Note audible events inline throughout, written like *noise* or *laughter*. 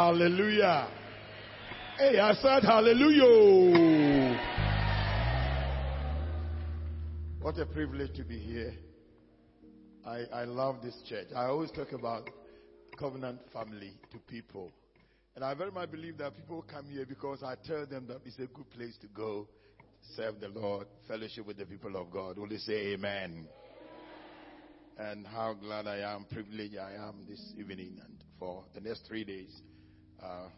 Hallelujah. Hey, I said hallelujah. What a privilege to be here. I, I love this church. I always talk about covenant family to people. And I very much believe that people come here because I tell them that it's a good place to go, serve the Lord, fellowship with the people of God. Will they say amen? And how glad I am, privileged I am this evening and for the next three days. Uh,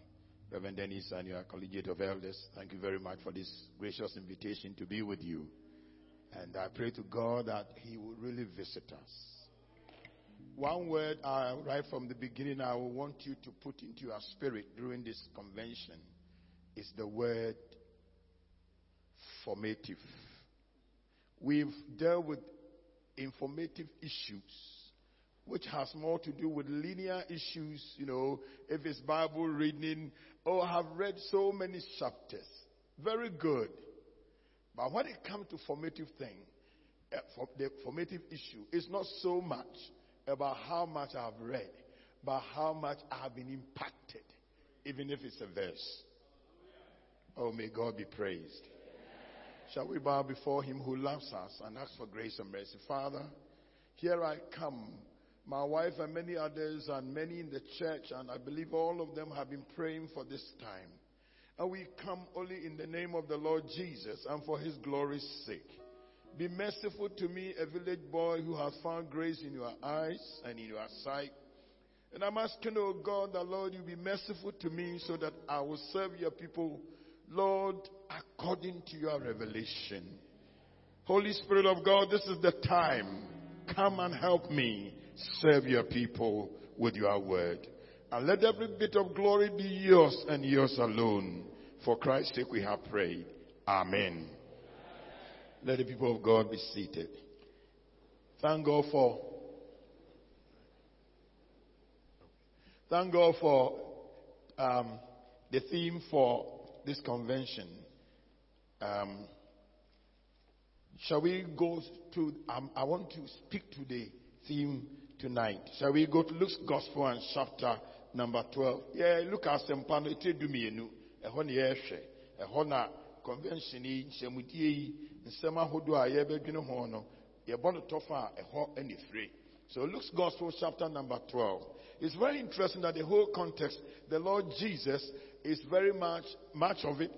Reverend Dennis and your collegiate of elders, thank you very much for this gracious invitation to be with you. And I pray to God that He will really visit us. One word, uh, right from the beginning, I want you to put into your spirit during this convention is the word formative. We've dealt with informative issues, which has more to do with linear issues, you know, if it's Bible reading. Oh, I have read so many chapters. Very good. But when it comes to formative thing, uh, for the formative issue, it's not so much about how much I've read, but how much I have been impacted, even if it's a verse. Oh, may God be praised. Shall we bow before Him who loves us and ask for grace and mercy? Father, here I come. My wife and many others, and many in the church, and I believe all of them have been praying for this time. And we come only in the name of the Lord Jesus and for His glory's sake. Be merciful to me, a village boy who has found grace in your eyes and in your sight. And I'm asking, oh God, that Lord, you be merciful to me so that I will serve your people, Lord, according to your revelation. Holy Spirit of God, this is the time. Come and help me serve your people with your word. And let every bit of glory be yours and yours alone. For Christ's sake we have prayed. Amen. Let the people of God be seated. Thank God for thank God for um, the theme for this convention. Um, shall we go to? Um, I want to speak to the theme tonight. Shall we go to Luke's Gospel and chapter number twelve? Yeah, look at some pan. It do me nu. Ehɔ na yɛhwɛ. Ehɔ na convention yi nhyɛmudie yi nsɛm ahodoɔ a yɛbɛdwene ho no yɛbɔ no tɔfa a ɛhɔ ɛna fire. So Luke's Gospel chapter number 12. It's very interesting that the whole context, the Lord Jesus is very much, much of it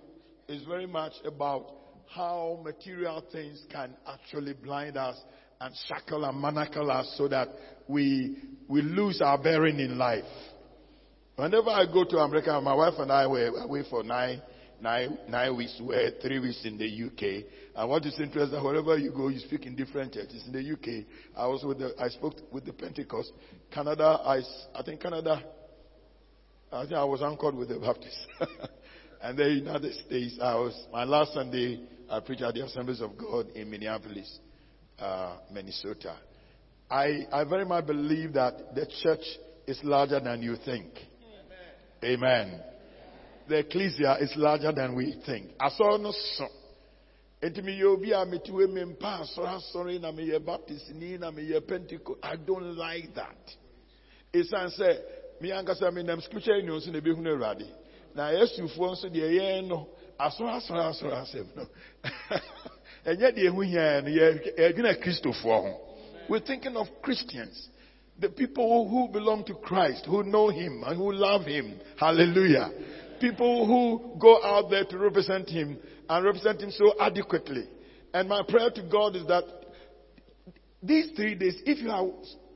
is very much about how material things can actually blind us and shackle and manacle us so that we, we lose our bearing in life. Whenever I go to America, my wife and I were away for nine, nine, nine weeks, were three weeks in the UK. And what is interesting, wherever you go, you speak in different churches. In the UK, I was with the, I spoke with the Pentecost. Canada, I, I think Canada, I think I was anchored with the Baptists. *laughs* and the United States, I was, my last Sunday, I preached at the Assemblies of God in Minneapolis, uh, Minnesota. I, I very much believe that the church is larger than you think. Amen. The ecclesia is larger than we think. Asɔre no so. Enti meyɛ obi a metiwe asɔre asɔre na meyɛ baptist ni na meyɛ pentecost. I don't like that. Esan sɛ me ankasa me nam scripture union so na ebi hunu awurade. Na yesufoɔ nso deɛ no asɔre asɔre asɔre asɛm no. *laughs* Yɛ yɛdwena. We're thinking of Christians. The people who belong to Christ, who know Him and who love Him. Hallelujah. People who go out there to represent Him and represent Him so adequately. And my prayer to God is that these three days, if you are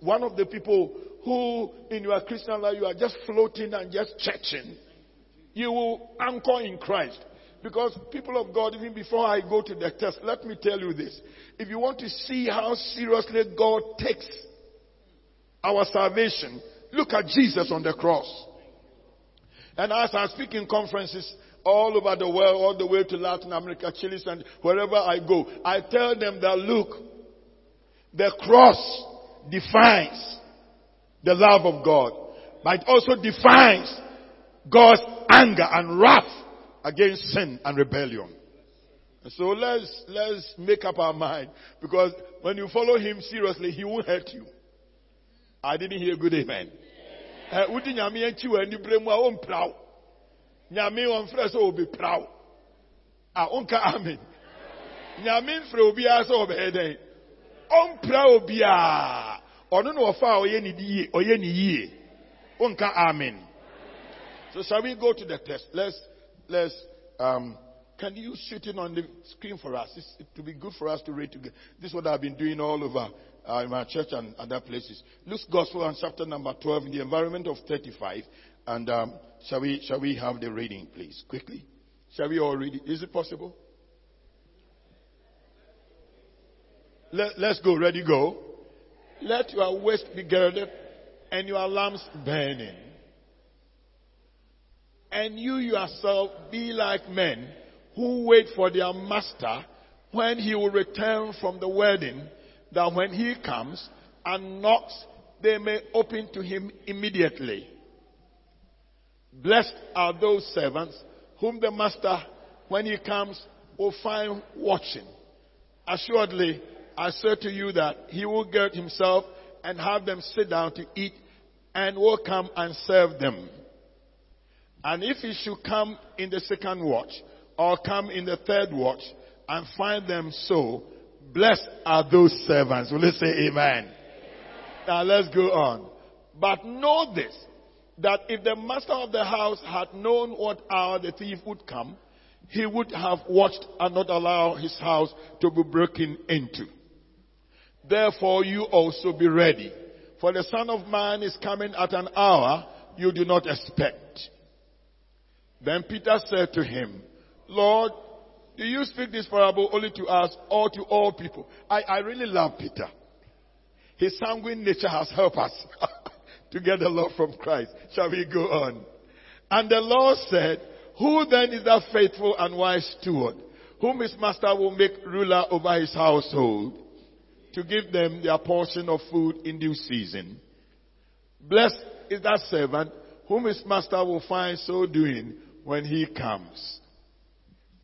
one of the people who in your Christian life you are just floating and just churching, you will anchor in Christ. Because people of God, even before I go to the text, let me tell you this. If you want to see how seriously God takes our salvation, look at Jesus on the cross. And as I speak in conferences all over the world, all the way to Latin America, Chile, and wherever I go, I tell them that look, the cross defines the love of God, but it also defines God's anger and wrath against sin and rebellion. So let's, let's make up our mind because when you follow him seriously, he won't hurt you. I didn't hear good amen. Eh, wodi nyame akyi wɔ anibere mu a ɔmpraw nyame wɔmfrɛ sɛ ɔbɛpraw a ah, wonka amen. Nyame mfrɛ obiara sɛ ɔbɛyɛ dɛn ɔmpra obiara ɔno na ɔfa a ɔyɛ ne yie ɔyɛ ne yie wonka amen. So shall we go to the test? Let's let's um can you shoot it on the screen for us? It's, it will be good for us to read together. This is what I've been doing all over uh, in my church and other places. Luke's Gospel and chapter number 12 in the environment of 35. And um, shall, we, shall we have the reading, please? Quickly. Shall we all read it? Is it possible? Let, let's go. Ready, go. Let your waist be girded and your lamps burning. And you yourself be like men who wait for their master when he will return from the wedding, that when he comes and knocks, they may open to him immediately. Blessed are those servants whom the master, when he comes, will find watching. Assuredly, I say to you that he will gird himself and have them sit down to eat and will come and serve them. And if he should come in the second watch, or come in the third watch and find them so, blessed are those servants. Will you say amen? amen? Now let's go on. But know this, that if the master of the house had known what hour the thief would come, he would have watched and not allow his house to be broken into. Therefore you also be ready, for the son of man is coming at an hour you do not expect. Then Peter said to him, Lord, do you speak this parable only to us or to all people? I, I really love Peter. His sanguine nature has helped us *laughs* to get the love from Christ. Shall we go on? And the Lord said, Who then is that faithful and wise steward, whom his master will make ruler over his household, to give them their portion of food in due season? Blessed is that servant whom his master will find so doing when he comes.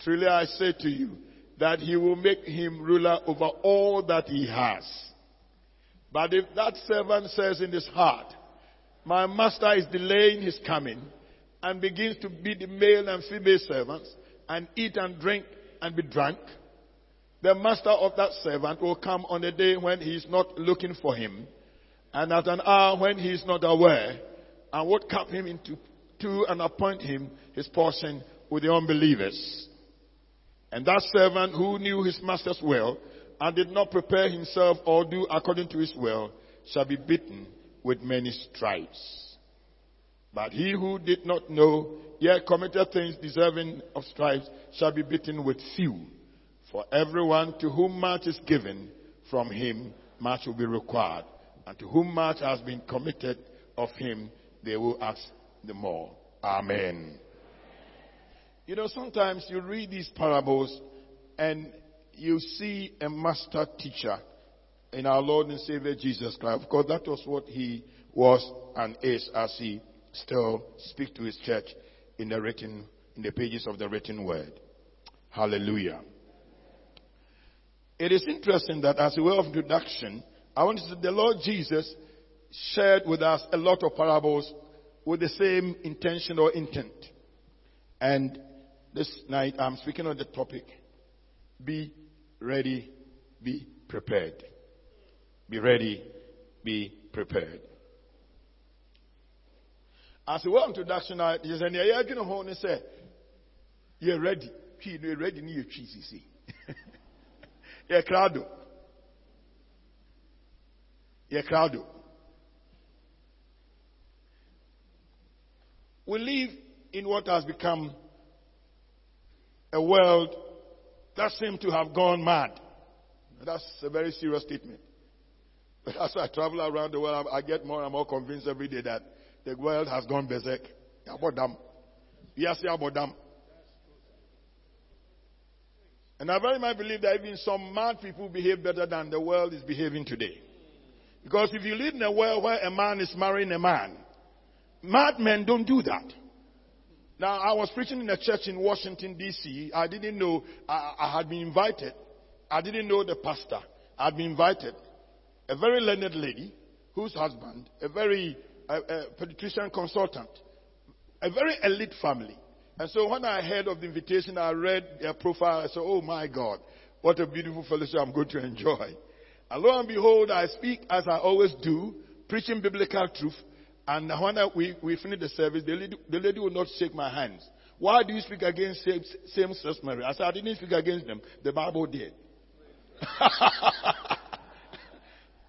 Truly I say to you that he will make him ruler over all that he has. But if that servant says in his heart, my master is delaying his coming, and begins to beat the male and female servants, and eat and drink and be drunk, the master of that servant will come on a day when he is not looking for him, and at an hour when he is not aware, and would cut him into two and appoint him his portion with the unbelievers. And that servant who knew his master's will and did not prepare himself or do according to his will shall be beaten with many stripes. But he who did not know, yet committed things deserving of stripes, shall be beaten with few. For everyone to whom much is given, from him much will be required. And to whom much has been committed of him, they will ask the more. Amen. You know, sometimes you read these parables and you see a master teacher in our Lord and Savior Jesus Christ. Of course, that was what he was and is as he still speaks to his church in the written, in the pages of the written word. Hallelujah. It is interesting that as a way of introduction, I want to say the Lord Jesus shared with us a lot of parables with the same intention or intent. And this night I'm speaking on the topic be ready, be prepared. Be ready, be prepared. As a word introduction, I just said, "Yeah, you know, and say, you're ready. You're ready. You're cheesy. You're *laughs* crowd. You're crowd. We live in what has become a world that seems to have gone mad. That's a very serious statement. But *laughs* as I travel around the world, I get more and more convinced every day that the world has gone berserk. Them. Yes, about. And I very much believe that even some mad people behave better than the world is behaving today. Because if you live in a world where a man is marrying a man, mad men don't do that. Now, I was preaching in a church in Washington, D.C. I didn't know, I, I, had been invited. I didn't know the pastor. I had been invited. A very learned lady, whose husband, a very a, a pediatrician consultant, a very elite family. And so when I heard of the invitation, I read their profile. I said, "Oh my God, what a beautiful fellowship I'm going to enjoy." And lo and behold, I speak as I always do, preaching biblical truth. And when I, we, we finish the service, the lady, the lady will not shake my hands. Why do you speak against same, same sex marriage? I said, I didn't speak against them. The Bible did. *laughs*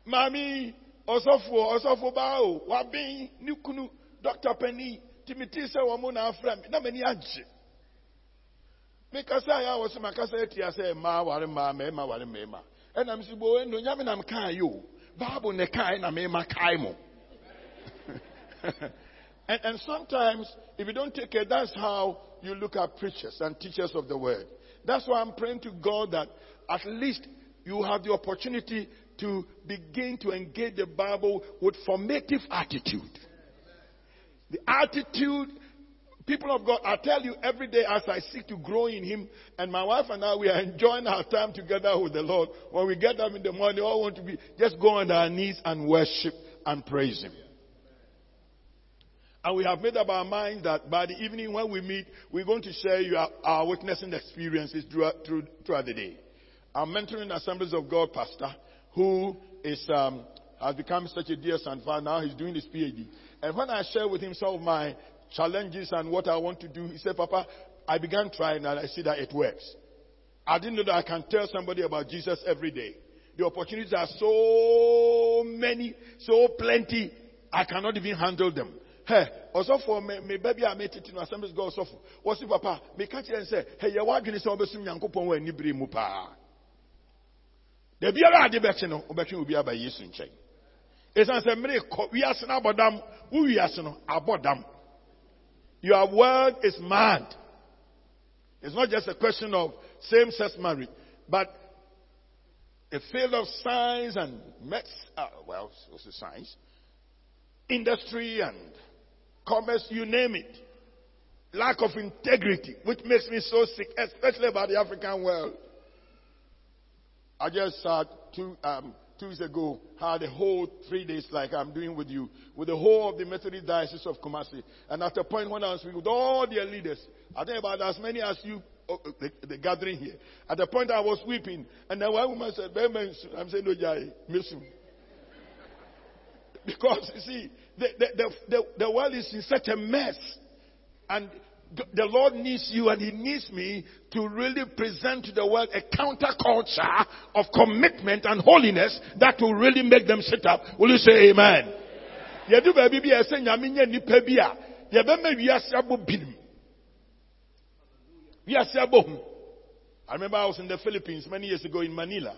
Mami, osofo, osofo bao, wabin, nukunu, Dr. Penny, Timothy sɛ wɔn na afra mi na m'ani agye mekasa yɛ a wɔsɛ makasa etia sɛ mmaa ware mmaa mmarima ware mmarima ɛnam si bo eno nyame nam kaa yi o baabu ne kaa na mmarima kaa mo *laughs* and, and sometimes if you don't take care that's how you look at preachers and teachers of the word that's why I'm praying to God that at least you have the opportunity to begin to engage the Bible with formative attitude. The attitude, people of God, I tell you every day as I seek to grow in Him, and my wife and I, we are enjoying our time together with the Lord. When we get up in the morning, all want to be just go on our knees and worship and praise Him. And we have made up our minds that by the evening when we meet, we're going to share our witnessing experiences throughout, through, throughout the day. I'm mentoring Assemblies of God pastor who is, um, has become such a dear son. Now he's doing his PhD. And when I share with him some of my challenges and what I want to do, he said, Papa, I began trying and I see that it works. I didn't know that I can tell somebody about Jesus every day. The opportunities are so many, so plenty, I cannot even handle them. Hey, for me, me baby I met it in assemblies go also for. What's it, Papa? Me catch and say, hey, you are going to say, Obesu Yankopon when Nibri Mupa. The biara ade bɛkye no wobɛtwe obi aba yesu nkyɛn ɛsiane sɛ mmere kɔ wiase no abɔdam wo wiase no abɔdam your world is mad it's not just a question of same-sex marriage but a field of science and maths, uh, well, what's science, industry and commerce, you name it. Lack of integrity, which makes me so sick, especially about the African world. I just uh, two, um, two weeks ago had a whole three days like I'm doing with you, with the whole of the Methodist Diocese of Kumasi. And at the point when I was with all their leaders, I think about as many as you, oh, the, the, gathering here. At the point I was weeping, and then one woman said, I'm saying, no, Jai, you. Because, you see, the, the, the, the world is in such a mess. And the Lord needs you and He needs me to really present to the world a counterculture of commitment and holiness that will really make them sit up. Will you say amen? I remember I was in the Philippines many years ago in Manila.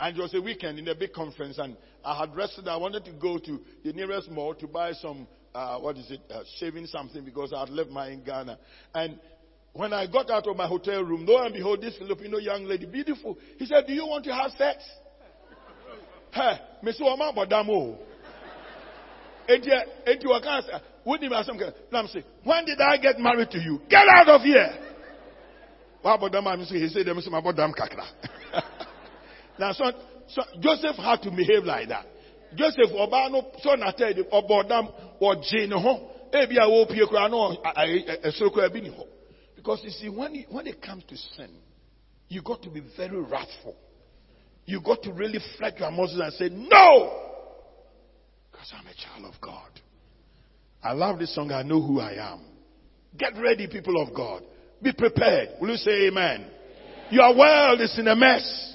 And it was a weekend in a big conference, and I had rested. I wanted to go to the nearest mall to buy some, uh, what is it, uh, shaving something because I had left mine in Ghana. And when I got out of my hotel room, lo and behold, this Filipino young lady, beautiful, he said, Do you want to have sex? *laughs* Hey, Miss Wama I'm saying, when did I get married to you? Get out of here! He said, *laughs* Now, so, so Joseph had to behave like that. Joseph, Obano, so na tell you, Obodam, or Jane, ho, ebi a wo pie kura no esoro kura bi ni ho. Because you see, when it, when it comes to sin, you got to be very wrathful. You got to really flex your muscles and say, No! Because I'm a child of God. I love this song, I know who I am. Get ready, people of God. Be prepared. Will you say amen? amen. Your world is in a mess.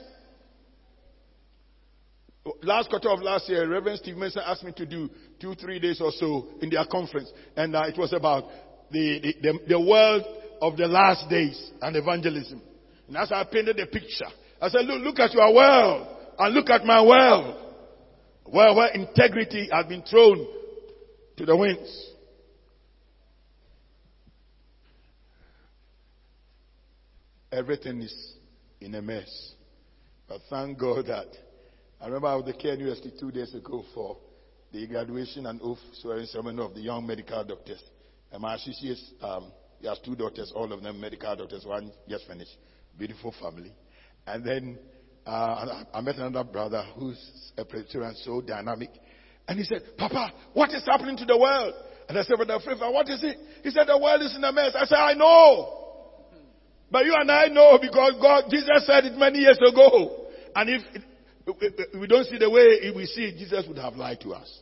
Last quarter of last year, Reverend Steve Mason asked me to do two, three days or so in their conference. And uh, it was about the, the, the, the world of the last days and evangelism. And as I painted the picture, I said, look, look at your world and look at my world. Where, where integrity has been thrown to the winds. Everything is in a mess. But thank God that I remember I was at the University two days ago for the graduation and oath swearing ceremony of the young medical doctors. And my associates, um, he has two daughters, all of them medical doctors, one just finished. Beautiful family. And then uh, I met another brother who's a Presbyterian, so dynamic. And he said, Papa, what is happening to the world? And I said, Brother what is it? He said, the world is in a mess. I said, I know. But you and I know because God, Jesus said it many years ago. And if we don't see the way we see it, Jesus would have lied to us.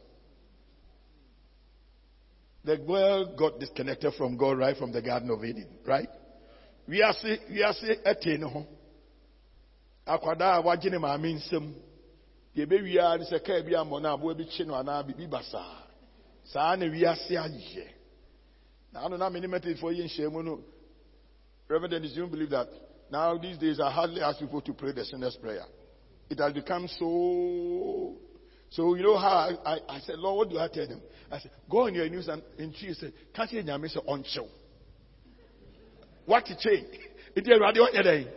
The world got disconnected from God right from the Garden of Eden, right? We are say, we are. Akwada a wagye ne maame nsam. Deɛ ɛbɛwia ne sɛ kaa bi amɔ no aboa bi kye no anaa biribi basaa. Saa na wiase ayɛ. Na ano na mene metafoɔ yi nhyɛ mu no, Reverend, you don't believe that? Now these days I hardly ask people to pray the sinner's prayer. It has become so so you know how I, I, I, said, Lord, what do I tell them? I said, go on your news and, and she said, you hear me say on show? What to change? It is radio day.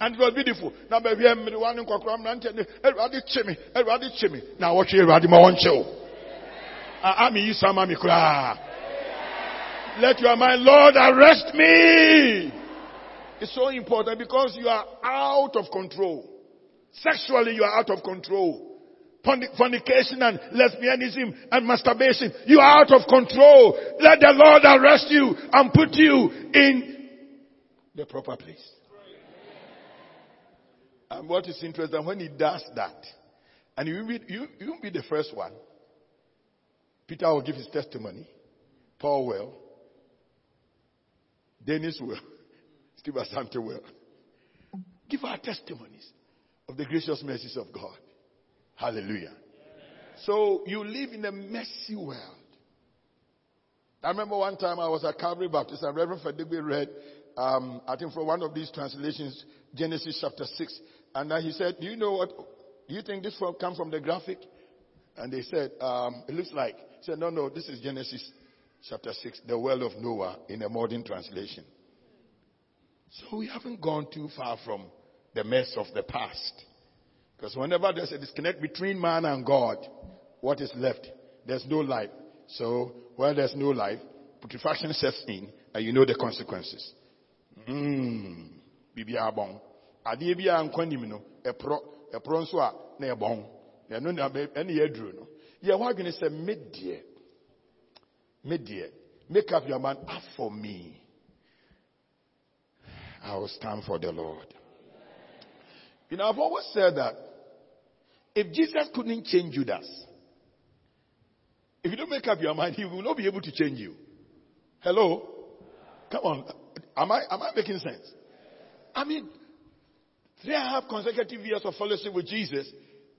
And it was beautiful. Now baby I'm the one in Kokram and everybody chimney, everybody chimney. Now watch you radio on show. I mean you some. Let your mind, Lord, arrest me. It's so important because you are out of control. Sexually, you are out of control fornication and lesbianism and masturbation. You are out of control. Let the Lord arrest you and put you in the proper place. And what is interesting, when he does that, and you will be, you, you be the first one, Peter will give his testimony, Paul will, Dennis will, *laughs* Steve Asante will. Give our testimonies of the gracious mercies of God. Hallelujah. So you live in a messy world. I remember one time I was at Calvary Baptist and Reverend Fadigbe read, um, I think from one of these translations, Genesis chapter 6. And he said, do you know what, do you think this from, from the graphic? And they said, um, it looks like. He said, no, no, this is Genesis chapter 6, the world of Noah in a modern translation. So we haven't gone too far from the mess of the past. Because whenever there's a disconnect between man and God, what is left? There's no life. So where there's no life, putrefaction sets in, and you know the consequences. Hmm. Nim no, make up your mind, ask for me. I will stand for the Lord. You know, I've always said that if Jesus couldn't change Judas, if you don't make up your mind, he will not be able to change you. Hello? Come on. Am I, am I making sense? I mean, three and a half consecutive years of fellowship with Jesus,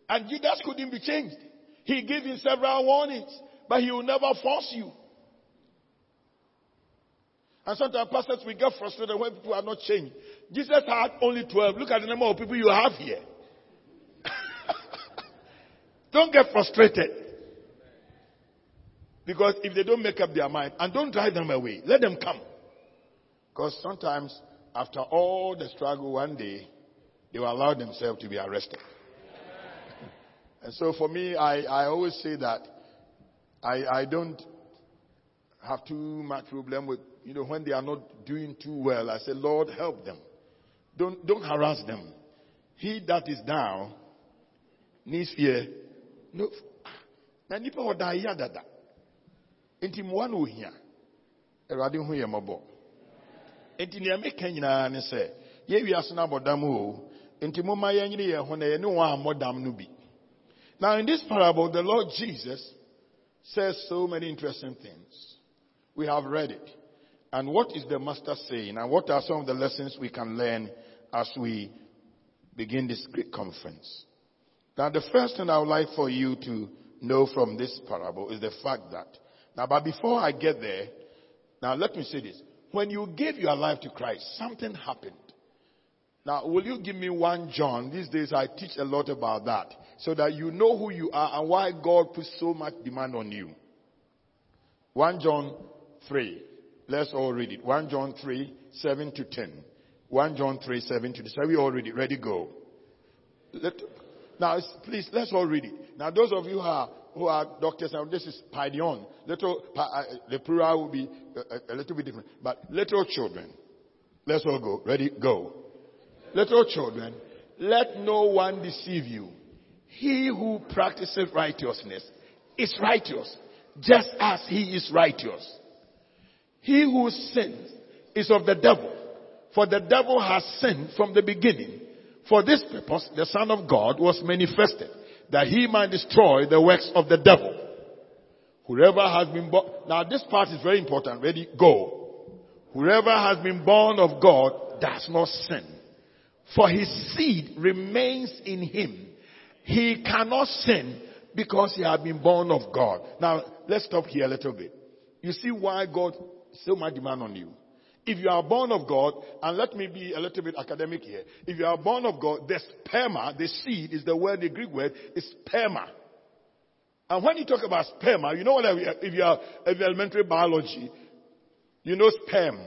and Judas couldn't be changed. He gave him several warnings, but he will never force you. And sometimes pastors we get frustrated when people are not changed. Jesus had only 12. Look at the number of people you have here. *laughs* don't get frustrated. Because if they don't make up their mind, and don't drive them away, let them come. Because sometimes, after all the struggle, one day, they will allow themselves to be arrested. *laughs* and so for me, I, I always say that I, I don't have too much problem with, you know, when they are not doing too well. I say, Lord, help them. Don't, don't harass them. He that is down needs fear. No. Na nipa ɔda ya dada. Nti mmoa na ohia. Awurade ho yɛ mmɔbɔ. Nti nea meka nyinaa ne sɛ, yɛ wiase no abɔdam o. Nti momma yɛnyere yɛn ho na wɔn mmɔdam no bi. Now in this parable, the Lord Jesus says so many interesting things. We have read it. And what is the master saying? And what are some of the lessons we can learn as we begin this great conference. Now, the first thing I would like for you to know from this parable is the fact that, now, but before I get there, now let me say this. When you gave your life to Christ, something happened. Now, will you give me one John? These days I teach a lot about that so that you know who you are and why God puts so much demand on you. 1 John 3. Let's all read it. 1 John 3, 7 to 10. 1 John 3, 7 to. Are we all ready? Ready, go. Let, now, please, let's all read it. Now, those of you who are, who are doctors, and this is paidion. Little, uh, the plural will be a, a little bit different. But little children, let's all go. Ready, go. Little children, let no one deceive you. He who practices righteousness is righteous, just as he is righteous. He who sins is of the devil, for the devil has sinned from the beginning. For this purpose, the Son of God was manifested, that he might destroy the works of the devil. Whoever has been born, now this part is very important. Ready? Go. Whoever has been born of God does not sin. For his seed remains in him. He cannot sin because he has been born of God. Now, let's stop here a little bit. You see why God so much demand on you. If you are born of God, and let me be a little bit academic here. If you are born of God, the sperma, the seed is the word, the Greek word is sperma. And when you talk about sperma, you know what, if you are if you elementary biology, you know sperm.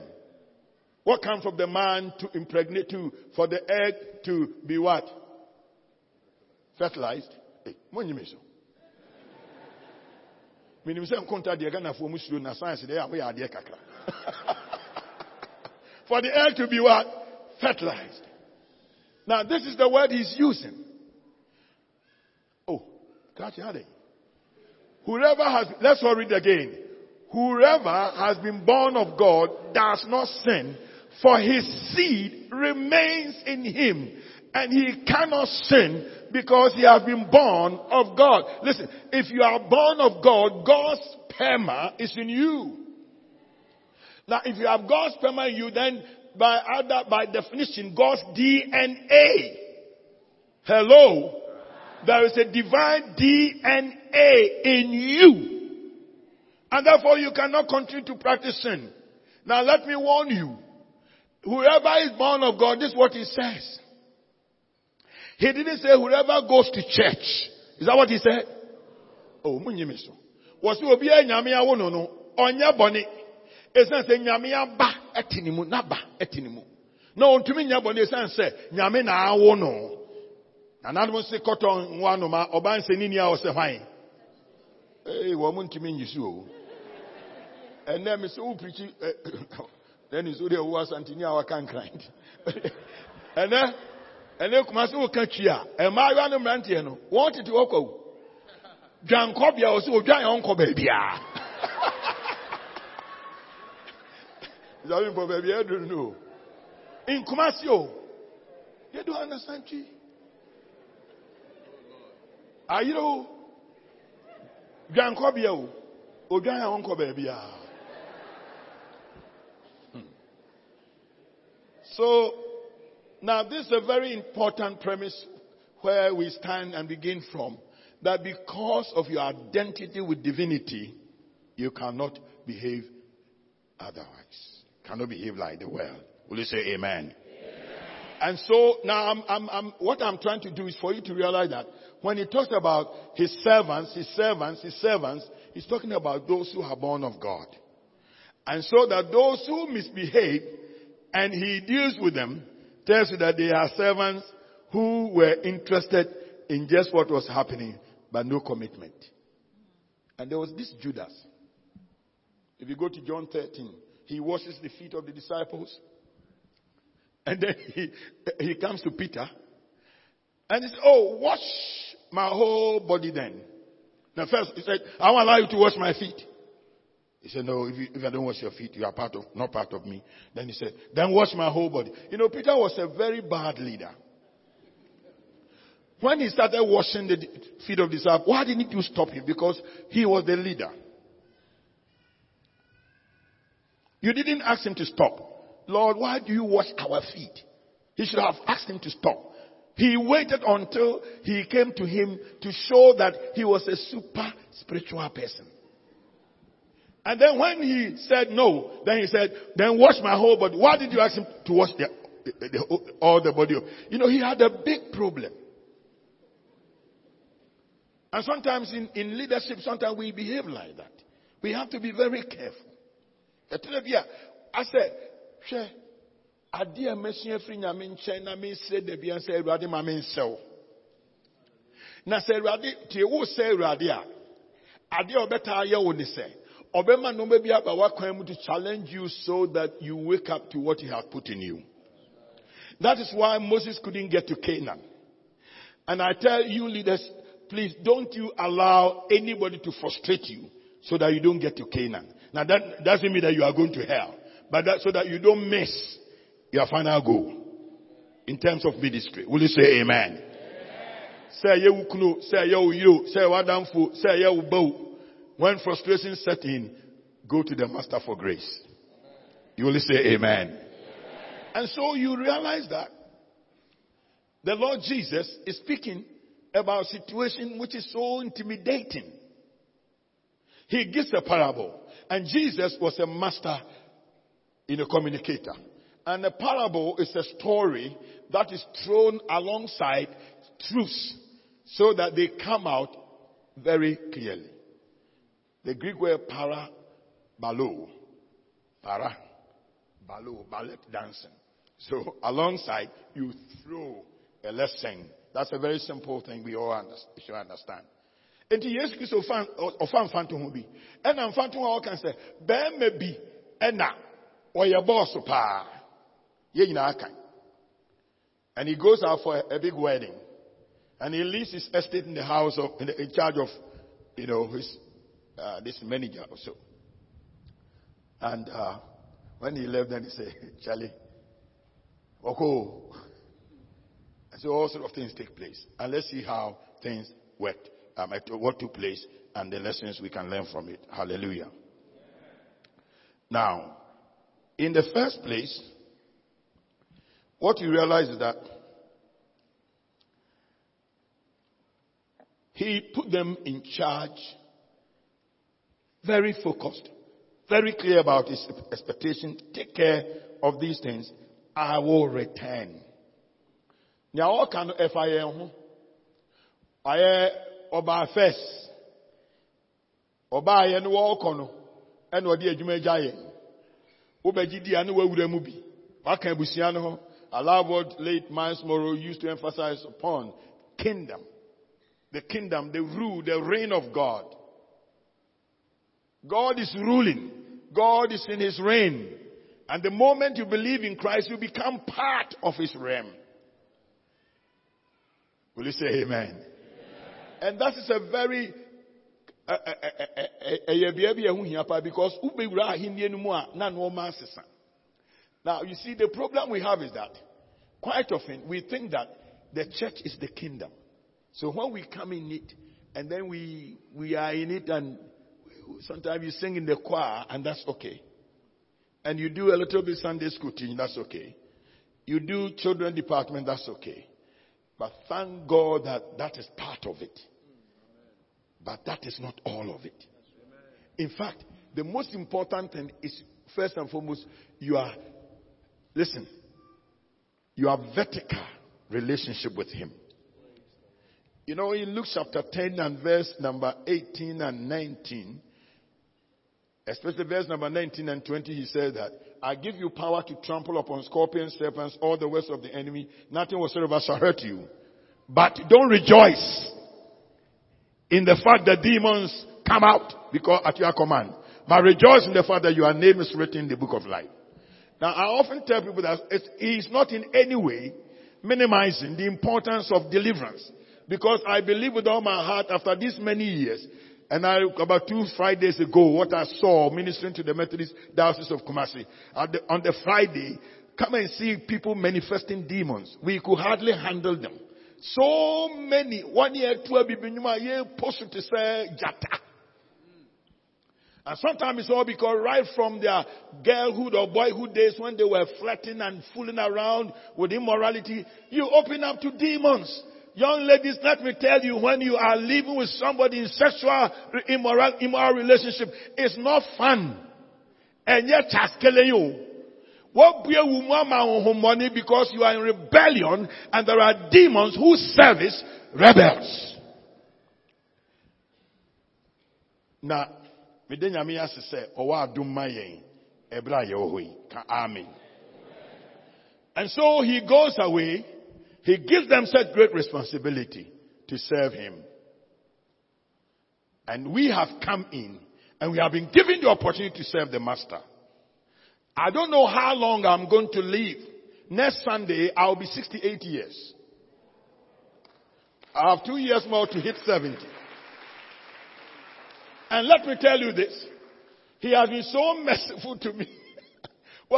What comes from the man to impregnate to, for the egg to be what? Fertilized. Hey, menim sɛ nkonta deɛ ghanafoɔ mu suro na science deɛ a woyɛ kakra *laughs* for the egg to be what? Fertilized. Now this is the word he's using. Oh catch it whoever has let's all read again. Whoever has been born of god does not sin for his seed remains in him and he cannot sin because he has been born of God. Listen, if you are born of God, God's sperma is in you. Now, if you have God's sperma in you, then by other, by definition, God's DNA. Hello. There is a divine DNA in you. And therefore you cannot continue to practice sin. Now let me warn you. Whoever is born of God, this is what he says. He didn't say whoever goes to church. Is that what he said? Oh, munyimiso. Was you a no. Onya. Esan se nyame aba etinimu naba etinimu. No ontumi nya boni esan se nyame na awo no. Na nanu se cotton wano ma oban se nini a ose hwan. Eh wo mu ntumi nyisu o. Ene me se wo preach *coughs* then is o de wo asantini a wakan grind. Ene ɛnɛ kuma sɛ woka twi a mmaayewa no mmeranteɛ no wɔn tete hɔ kɔ dwankɔbea wɔ sɛ odwan yɛ *laughs* ɔnkɔ baabiaa zabi mpɔ baabi ɛduru no nkuma si o yɛdo understand twi ayere o dwankɔbea o odwan yɛ ɔnkɔ baabiaa so now, this is a very important premise where we stand and begin from. That because of your identity with divinity, you cannot behave otherwise. Cannot behave like the world. Will you say amen? amen. And so now I'm, I'm, I'm, what I'm trying to do is for you to realize that when he talks about his servants, his servants, his servants, he's talking about those who are born of God. And so that those who misbehave and he deals with them, tells you that they are servants who were interested in just what was happening, but no commitment. And there was this Judas. If you go to John 13, he washes the feet of the disciples. And then he, he comes to Peter. And he says, Oh, wash my whole body then. Now first he said, I won't allow you to wash my feet. He said, No, if, you, if I don't wash your feet, you are part of, not part of me. Then he said, Then wash my whole body. You know, Peter was a very bad leader. When he started washing the feet of the disciples, why didn't you stop him? Because he was the leader. You didn't ask him to stop. Lord, why do you wash our feet? He should have asked him to stop. He waited until he came to him to show that he was a super spiritual person. And then when he said no, then he said, then wash my whole body. Why did you ask him to wash the, the, the, all the body? You know, he had a big problem. And sometimes in, in leadership, sometimes we behave like that. We have to be very careful. I said, share. adeɛ a mɛsua afiri nyame nkyɛn na mesrɛ da bia sɛ awurade ma mensɛw na sɛ awurade tie wo sɛ awurade a adeɛ a ɔbɛtaa yɛ wo ne sɛ Obema no maybe to challenge you so that you wake up to what he has put in you. That is why Moses couldn't get to Canaan. And I tell you leaders, please don't you allow anybody to frustrate you so that you don't get to Canaan. Now that doesn't mean that you are going to hell, but that so that you don't miss your final goal in terms of ministry. Will you say amen? Say you say you, say wadamfu, say. When frustration set in, go to the master for grace. You will say amen. amen. And so you realize that the Lord Jesus is speaking about a situation which is so intimidating. He gives a parable. And Jesus was a master in a communicator. And a parable is a story that is thrown alongside truths so that they come out very clearly. The Greek word para, balo, para, balo, ballet dancing. So alongside, you throw a lesson. That's a very simple thing we all should understand. Enti Yesu Kristo ɔfa mfa nto ho bi. Ɛna mfa ho a ɔka sɛ bɛrima bi ɛna ɔyɛ bɔɔso paa. Yɛn nyinaa kan. And he goes out for a, big wedding. And he leaves his estate in the house of, in, the, in charge of, you know, his, uh, this manager or so. And, uh, when he left, then he said, *laughs* Charlie, okay. And so all sort of things take place. And let's see how things worked, um, what took place and the lessons we can learn from it. Hallelujah. Now, in the first place, what you realize is that he put them in charge, very focused, very clear about his expectation. Take care of these things. I will return. Now, what kind of FIA? First ọba ayẹ ni wọ́n kọ no ẹna ọdi adwuma agya yẹ wọ́bẹ̀gye di a ne mu bi waka abusua no allow what late Myles Munroe used to emphasize upon kingdom. The kingdom, the rule, the reign of God. God is ruling. God is in his reign. And the moment you believe in Christ, you become part of his realm. Will you say amen? And that is a very because now you see the problem we have is that quite often we think that the church is the kingdom. So when we come in it and then we we are in it and sometimes you sing in the choir and that's okay. And you do a little bit Sunday school teaching, that's okay. You do children department, that's okay. But thank God that that is part of it. But that is not all of it. In fact, the most important thing is first and foremost, you are, listen, you have vertical relationship with Him. You know, in Luke chapter 10 and verse number 18 and 19, especially verse number 19 and 20, he said that, I give you power to trample upon scorpions, serpents, all the works of the enemy. Nothing whatsoever shall hurt you. But don't rejoice in the fact that demons come out because at your command. But rejoice in the fact that your name is written in the book of life. Now I often tell people that it is not in any way minimizing the importance of deliverance. Because I believe with all my heart after these many years, and I, about two Fridays ago, what I saw ministering to the Methodist Diocese of Kumasi, the, on the Friday, come and see people manifesting demons. We could hardly handle them. So many, one year, two year, post to say, jata. And sometimes it's all because right from their girlhood or boyhood days when they were flirting and fooling around with immorality, you open up to demons. Young ladies, let me tell you, when you are living with somebody in sexual immoral, immoral relationship, it's not fun. And yet, you. What money because you are in rebellion and there are demons who service rebels. Now, mede nyame ase sɛ ɔwɔ adom ma yɛn ka amen and so he goes away he gives them such great responsibility to serve him and we have come in and we have been given the opportunity to serve the master i don't know how long i'm going to live next sunday i'll be 68 years I have two years more to hit 70. And let me tell you this. He has been so merciful to me. *laughs*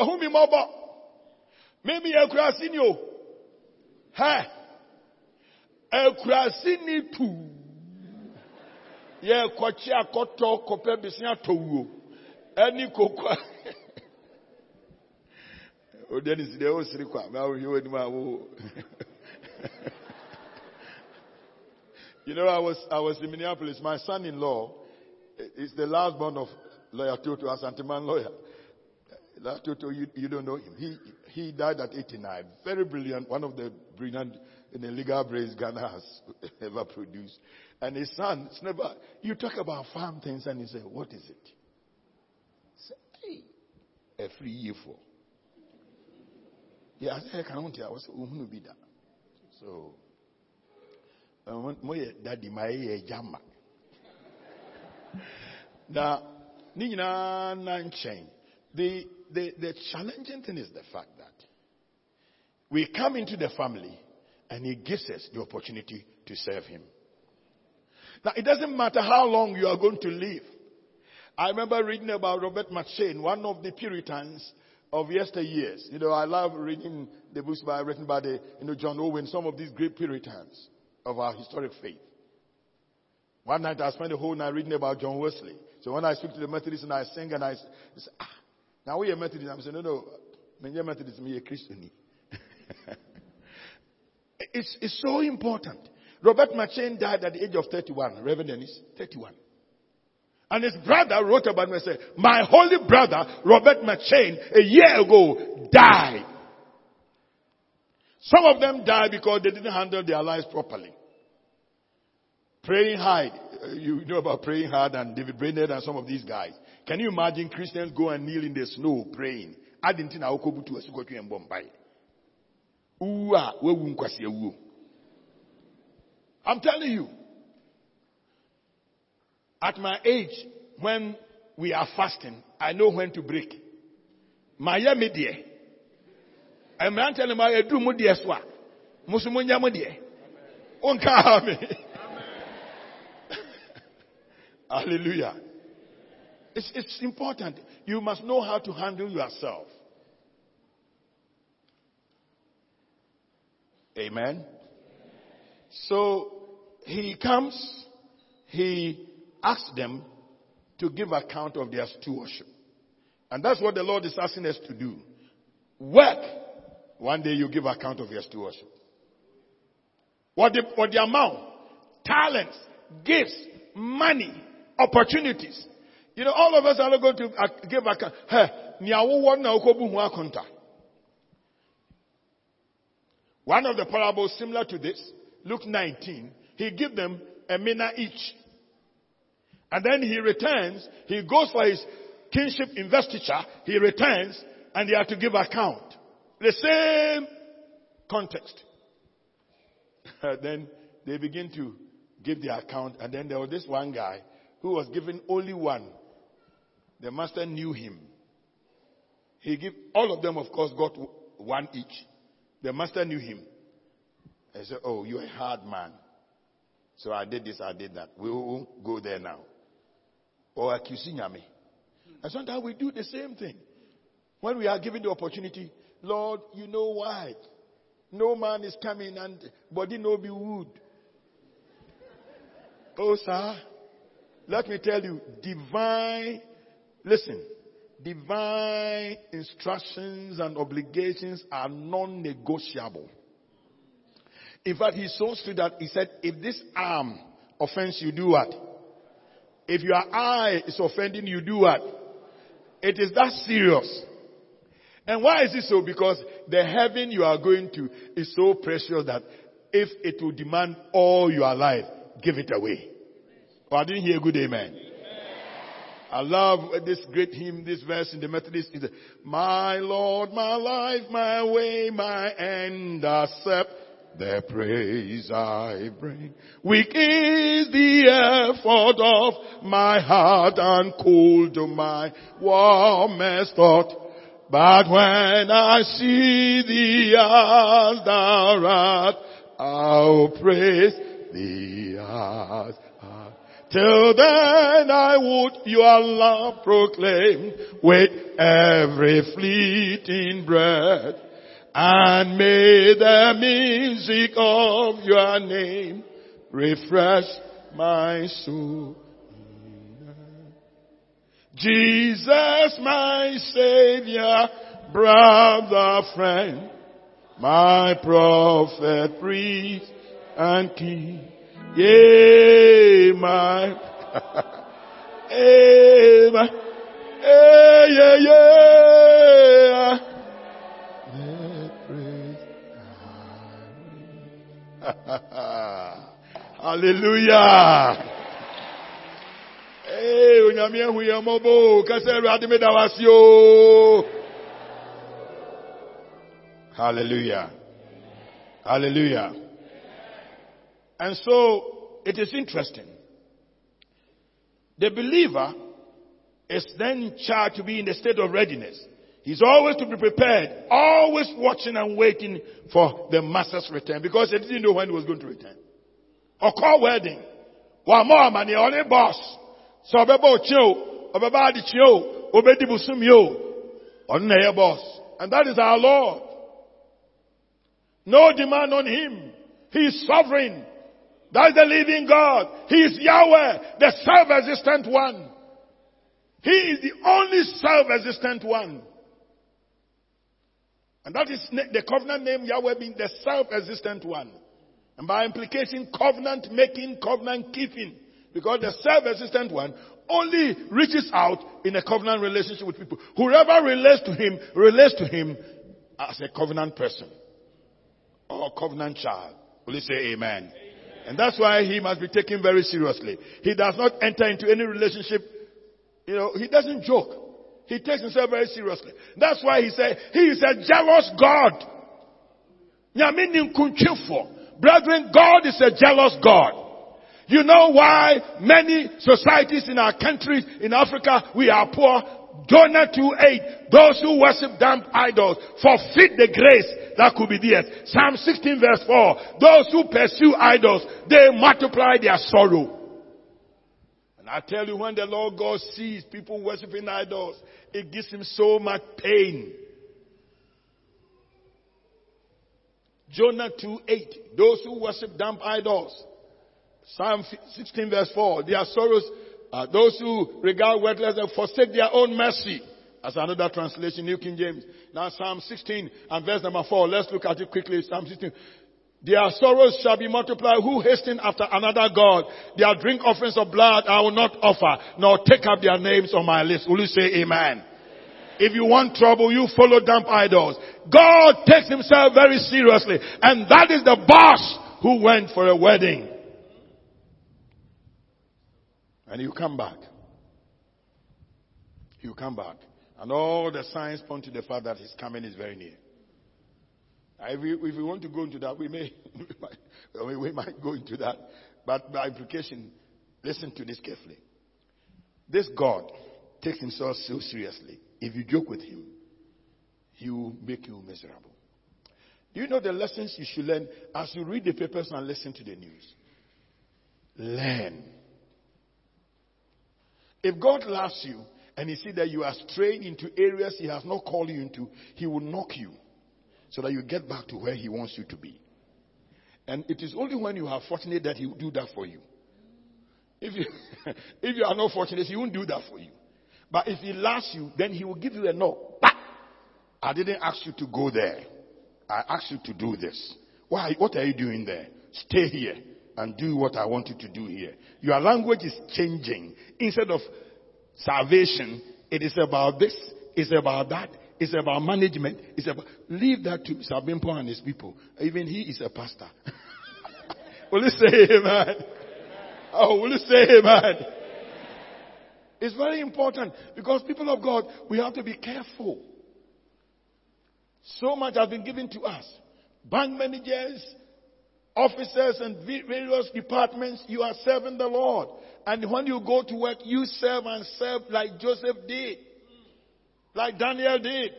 Maybe a crasinio. Sirikwa. Now you would You know, I was I was in Minneapolis. My son-in-law is the last born of lawyer Toto, a Santiman lawyer. Lawyer Toto, you, you don't know him. He he died at 89. Very brilliant. One of the brilliant in the legal brains Ghana has *laughs* ever produced. And his son, never. You talk about farm things, and he said, "What is it?" Say, hey, a free year for. Yeah, I said, I can't I was oh, who be that. So moyɛ dadi ma ɛyɛ gyama na ne nyinaa na the, the, the challenging thing is the fact that we come into the family and he gives us the opportunity to serve him. Now, it doesn't matter how long you are going to live. I remember reading about Robert McCheyne, one of the Puritans of yesteryears. You know, I love reading the books by, written by the, you know, John Owen, some of these great Puritans of our historic faith. One night I spent the whole night reading about John Wesley. So when I speak to the Methodists and I sing and I say, ah, now we are Methodists. I'm saying, no, no, me Methodist, me a Christian. *laughs* it's, it's so important. Robert McCheyne died at the age of 31. Reverend Dennis, 31. And his brother wrote about me and said, my holy brother, Robert McCheyne, a year ago, died. Some of them died because they didn't handle their lives properly. Praying hard. Uh, you know about praying hard and David Brainerd and some of these guys. Can you imagine Christians go and kneel in the snow praying? I didn't know Okobutu was going to Bombay. I'm telling you, at my age, when we are fasting, I know when to break. Miami dear. mmeranteɛ no ma ɛduru mu deɛ so a mo so monya mo deɛ wonka me. *laughs* Hallelujah. It's, it's important. You must know how to handle yourself amen so he comes he asks them to give account of their stewardship and that's what the lord is asking us to do work one day you give account of your stewardship. What the, what the amount, talents, gifts, money, opportunities. You know, all of us are not going to uh, give account. One of the parables similar to this, Luke 19, he give them a mina each. And then he returns, he goes for his kingship investiture, he returns, and they have to give account. The same context. *laughs* then they begin to give their account, and then there was this one guy who was given only one. The master knew him. He gave all of them, of course, got one each. The master knew him. I said, "Oh, you're a hard man." So I did this, I did that. We won't go there now. Or accusing me. And sometimes we do the same thing. When we are given the opportunity, Lord, you know why. No man is coming and body no be wood. Oh, sir. Let me tell you, divine, listen, divine instructions and obligations are non-negotiable. In fact, he so strict that he said, if this arm offends you, do what? If your eye is offending you, do what? It is that serious. And why is it so? Because the heaven you are going to is so precious that if it will demand all your life, give it away. Oh, I didn't hear a good amen. I love this great hymn, this verse in the Methodist is My Lord, my life, my way, my end, accept the praise I bring. Weak is the effort of my heart and cold to my warmest thought. But when I see thee as thou art, I'll praise the earth. Till then I would your love proclaim with every fleeting breath. And may the music of your name refresh my soul. Jesus, my Savior, brother, friend, my prophet, priest, and king. Yea, *laughs* my, hey, yeah, yeah. *laughs* Hallelujah. Hallelujah. Hallelujah. And so it is interesting. The believer is then charged to be in the state of readiness. He's always to be prepared, always watching and waiting for the master's return because he didn't know when he was going to return. Or call wedding. One more money, only boss. So ọbẹba ochie o, ọbẹba adichie o, obedi busumi o, ọ̀nà ẹ̀yẹ boss. And that is our Lord. No demand on him. He is sovereign. That's the living God. He is Yahweh, the self-existent one. He is the only self-existent one. And that is the covenant name Yahweh being the self-existent one. And by implication, covenant making, covenant keeping. Because the self-existent one only reaches out in a covenant relationship with people. Whoever relates to him, relates to him as a covenant person. Or covenant child. Will you say amen? amen? And that's why he must be taken very seriously. He does not enter into any relationship, you know, he doesn't joke. He takes himself very seriously. That's why he said, he is a jealous God. Brethren, God is a jealous God. You know why many societies in our countries, in Africa, we are poor? Jonah 2.8, those who worship damp idols forfeit the grace that could be theirs. Psalm 16 verse 4, those who pursue idols, they multiply their sorrow. And I tell you, when the Lord God sees people worshiping idols, it gives him so much pain. Jonah 2.8, those who worship damp idols. Psalm 16 verse 4, their sorrows, uh, those who regard worthless and forsake their own mercy. As another translation, New King James. Now Psalm 16 and verse number 4. Let's look at it quickly. Psalm 16. Their sorrows shall be multiplied who hasten after another God. Their drink offerings of blood I will not offer, nor take up their names on my list. Will you say amen? If you want trouble, you follow damp idols. God takes himself very seriously. And that is the boss who went for a wedding. And you come back. You come back. And all the signs point to the fact that his coming is very near. If we, if we want to go into that, we may, *laughs* we might, we might go into that. But by implication, listen to this carefully. This God takes himself so seriously. If you joke with him, he will make you miserable. Do you know the lessons you should learn as you read the papers and listen to the news? Learn. If God loves you, and he see that you are straying into areas he has not called you into, he will knock you so that you get back to where he wants you to be. And it is only when you are fortunate that he will do that for you. If you, *laughs* if you are not fortunate, he won't do that for you. But if he loves you, then he will give you a no. But I didn't ask you to go there. I asked you to do this. Why? What are you doing there? Stay here and do what I want you to do here. Your language is changing. Instead of salvation, it is about this, it's about that, it's about management, it's about, leave that to Sabimpo and his people. Even he is a pastor. *laughs* will you say amen? Oh, will you say amen? It's very important because people of God, we have to be careful. So much has been given to us. Bank managers, officers and various departments, you are serving the Lord. And when you go to work, you serve and serve like Joseph did. Like Daniel did.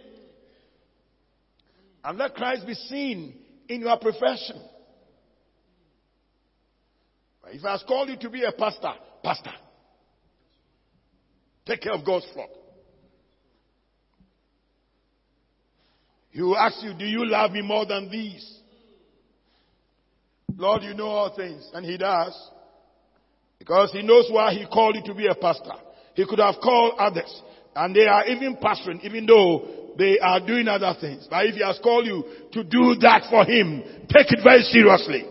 And let Christ be seen in your profession. If he has called you to be a pastor, pastor. Take care of God's flock. He will ask you, do you love me more than these? Lord, you know all things. And he does. Because he knows why he called you to be a pastor. He could have called others. And they are even pastoring, even though they are doing other things. But if he has called you to do that for him, take it very seriously.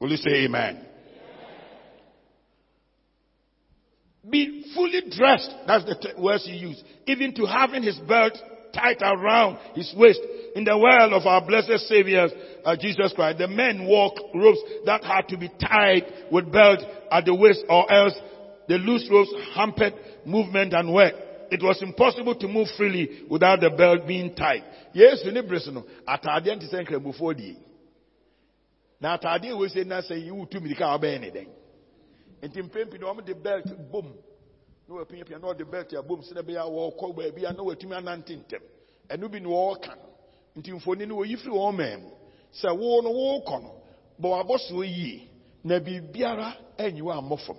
Will you say amen? Be fully dressed. That's the t- words he used. Even to having his belt tight around his waist. In the world of our blessed Savior, uh, Jesus Christ, the men wore ropes that had to be tied with belt at the waist or else the loose ropes hampered movement and work. It was impossible to move freely without the belt being tied. Yes, we need no. Atade nti sɛ nkramofo die. Na atade we say na sɛ yi wutu mirika abɛn ne den. Nti mpempi na wɔn de belt bom. Na wɔapiapia na wɔde belt abom sɛ na bɛyɛ wɔkɔ baabi a na wɔatumi anante ntɛm. Ɛno bi na wɔɔka no. Nti mfoni no wɔyi firi wɔn mɛn mu. Sɛ wo no wɔɔkɔ no, bɔ wabɔ so yie. Na biribiara anyi wɔ ammɔ fam.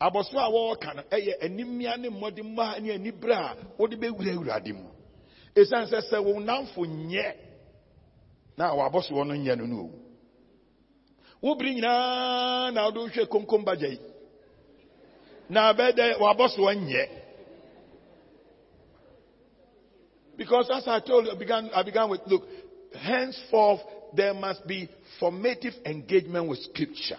abɔso a wɔɔka no ɛyɛ animia ne mmɔdemma ne anibere a wode bɛwura awurade mu ɛsiane sɛ sɛ wo namfo nyɛ na wɔabɔsoɔ no nyɛ no no owu wobere nyinaa na wode wohwɛ konkom bagya yi na bɛdɛ wɔabɔsoɔ nyɛ because as I told you, I began, I began with, look, henceforth there must be formative engagement with scripture.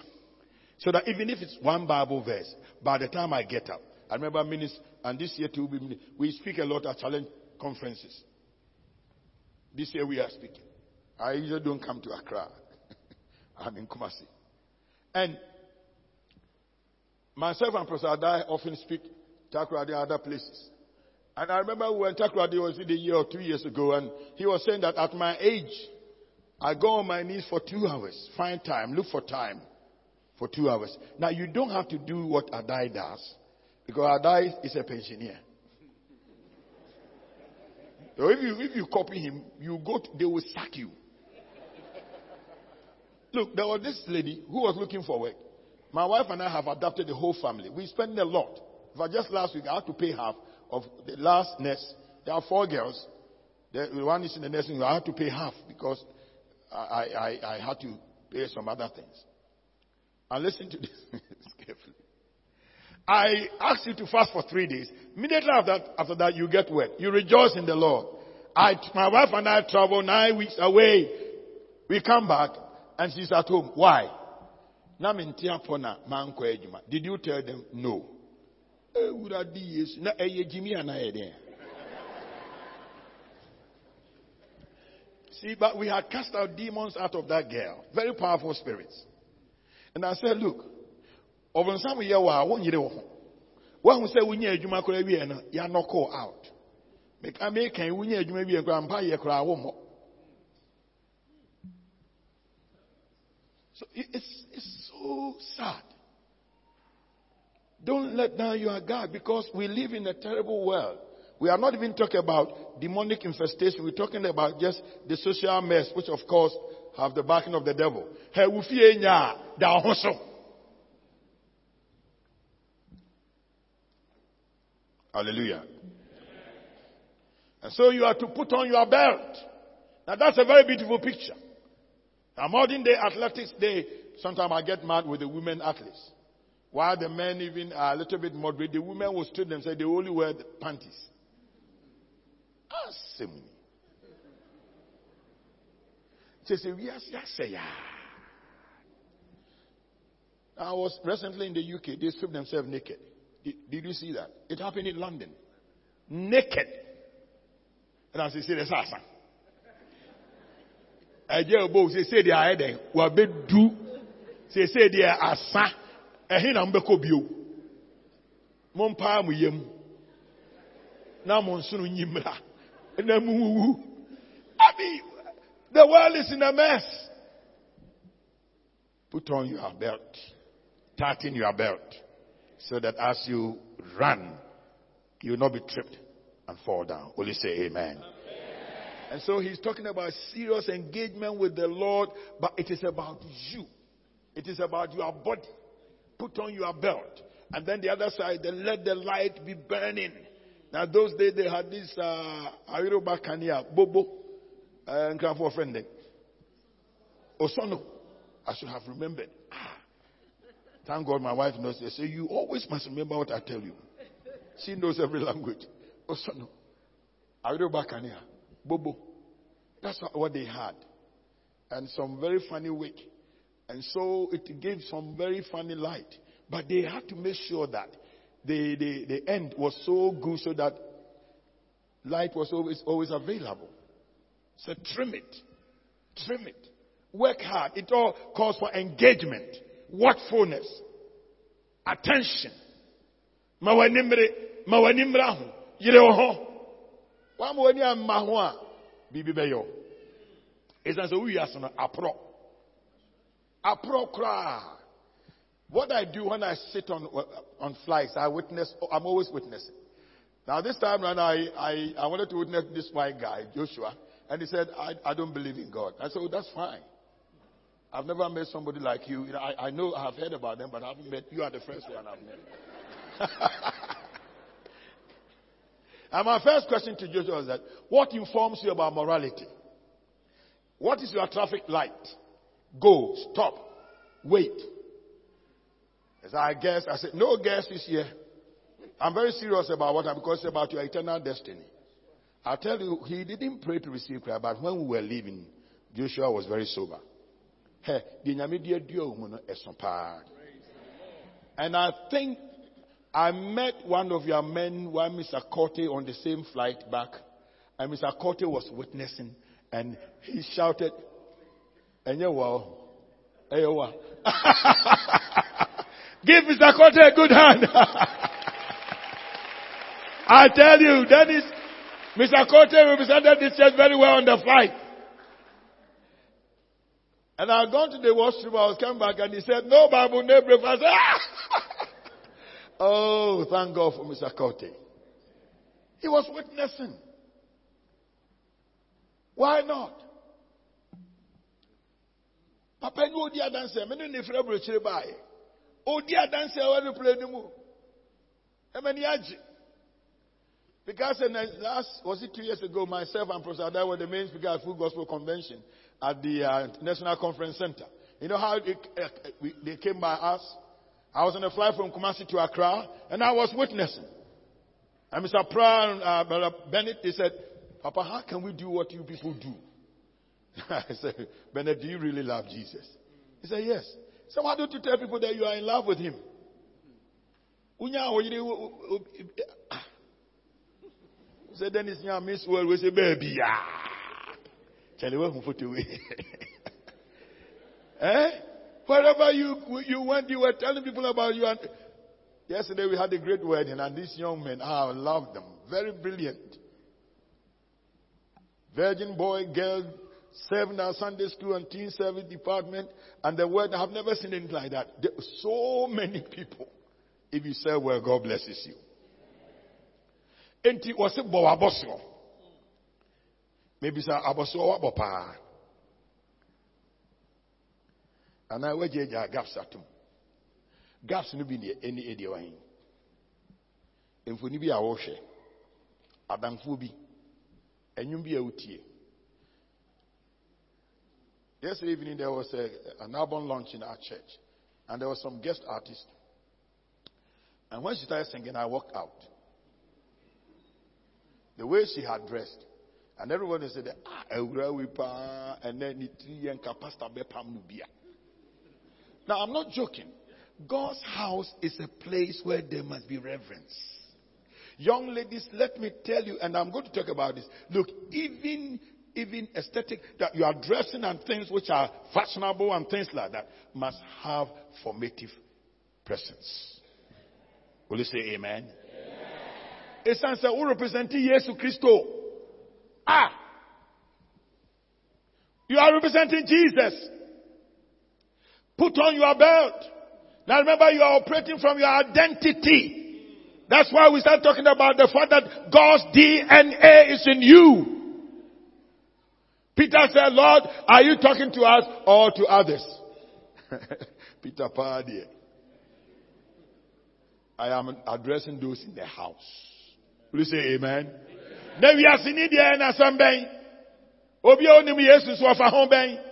So that even if it's one Bible verse, by the time I get up, I remember minister, and this year too, we speak a lot at challenge conferences. This year we are speaking. I usually don't come to Accra. *laughs* I'm in Kumasi. And myself and Professor Adei often speak Takoradi other places. And I remember when Takoradi was in the year or two years ago, and he was saying that at my age, I go on my knees for two hours, find time, look for time for two hours. Now you don't have to do what Adei does, because Adei is a pensioner. So if you if you copy him, you go to, they will sack you. Look, there was this lady who was looking for work. My wife and I have adopted the whole family. We spend a lot. For just last week, I had to pay half of the last nurse. There are four girls. The one is in the nursing home. I had to pay half because I, I, I had to pay some other things. And listen to *laughs* this carefully. I asked you to fast for three days. Immediately after that, after that, you get wet. You rejoice in the Lord. I, my wife and I travel nine weeks away. We come back and she's at home. Why? Did you tell them no? See, but we had cast out demons out of that girl. Very powerful spirits. And I said, look, over some year, won't you know. One who said, we need Juma Korean, you are not call out. Make I make a we need Juma be a grandpa, you cry one more. So it's, it's so sad. Don't let down your guard because we live in a terrible world. We are not even talking about demonic infestation. We're talking about just the social mess, which of course have the backing of the devil. Hallelujah. And so you are to put on your belt. Now that's a very beautiful picture. Now modern day athletics, they sometimes I get mad with the women athletes. While the men even are a little bit moderate, the women will strip and say they only wear the panties. Ah, Asim. I was recently in the UK. They stripped themselves naked. Did, did, you see that? It happened in London. Naked. And I said, see, there's asa. Ẹjẹ ọbọ ṣe ṣe di ayẹ dẹ wà bẹ du. Ṣe ṣe di asa ẹhin na mo bẹ kọ bio mo mpa mo yam na mo nsono nyimra na mo wuwu abi the world is in a mess. Put on your belt. Tighten your belt. So that as you run you will not be tripped and fall down. Only say amen. amen. And so he's talking about serious engagement with the Lord, but it is about you. It is about your body. Put on your belt. And then the other side, then let the light be burning. Now, those days they had this uh, Ayoruba Kania, Bobo, and uh, for friend. Osono. I should have remembered. Ah. Thank God my wife knows. They say, You always must remember what I tell you. She knows every language. Osono. Ayoruba Kania, Bobo. That's what they had. And some very funny wig. And so it gave some very funny light. But they had to make sure that the, the, the end was so good so that light was always, always available. So trim it. Trim it. Work hard. It all calls for engagement, watchfulness, attention. Mo ani amma ho a bibi beyo. Esan so wi aso no. Apro kra. What I do when I sit on, uh, on flights, I witness, I'm always witnessing. Now this time around, I, I, I wanted to witness this white guy, Joshua, and he said, I, I don't believe in God. I said, oh, that's fine. I've never met somebody like you. you know, I, I know I've heard about them, but I haven't met, you are the first one I've met. *laughs* and my first question to Joshua was that, what informs you about morality? What is your traffic light? Go, stop, wait. As I guess, I said, no guess this year. I'm very serious about what I'm because about your eternal destiny. i tell you, he didn't pray to receive Christ, but when we were leaving, Joshua was very sober. And I think I met one of your men, one Mr. Corte, on the same flight back, and Mr. Corte was witnessing, and he shouted, well, *laughs* hey, Give Mr. Kote a good hand. *laughs* I tell you, that is, Mr. Kote represented this church very well on the flight. And I had gone to the washroom, I was coming back and he said, no Bible, no breakfast. *laughs* Oh, thank God for Mr. Kote. He was witnessing. Why not? Papa, you would answer. Many nifra brochure by. Odi adanse a wɔde play no mu. Ɛmɛni agye. Because in last, was it two years ago, myself and Professor Adei were the main speaker at Full Gospel Convention at the uh, National Conference Center. You know how it, uh, we, they came by us? I was on a flight from Kumasi to Accra, and I was witnessing. And Mr. Pra and uh, Brother Bennett, they said, Papa, how can we do what you people do? I said, Bennett, do you really love Jesus? He said, yes. So why don't you tell people that you are in love with him? Say then it's your miss world we say baby yeah. Tell you what put away. eh? Wherever you you went, you were telling people about you. And yesterday we had a great wedding, and these young men, ah, I love them. Very brilliant. Virgin boy, girl, serving our Sunday school and teen service department, and the word, I've never seen anything like that. There are so many people. If you say well, God blesses you. Maybe say aboso wabopa. And I wage gaps atum. Gaps no be any area wine. Mfoni bi a wohwe. Adamfo bi. Enyum bi a utie. Yesterday evening there was a, an album launch in our church, and there was some guest artist. And when she started singing, I walked out. The way she had dressed, and everyone said, "Ah, a ugra wipa," and then Now I'm not joking. God's house is a place where there must be reverence. Young ladies, let me tell you, and I'm going to talk about this. Look, even even aesthetic, that you are dressing and things which are fashionable and things like that, must have formative presence. Will you say amen? It's answer who representing Jesus Christ. Ah! You are representing Jesus. Put on your belt. Now remember you are operating from your identity. That's why we start talking about the fact that God's DNA is in you. Peter said, Lord, are you talking to us or to others? *laughs* Peter Pardy. I am addressing those in the house. Will you say amen? Then we are seeing it there in Assembly. Obi onim Yesu so afa ho bɛn. Eh?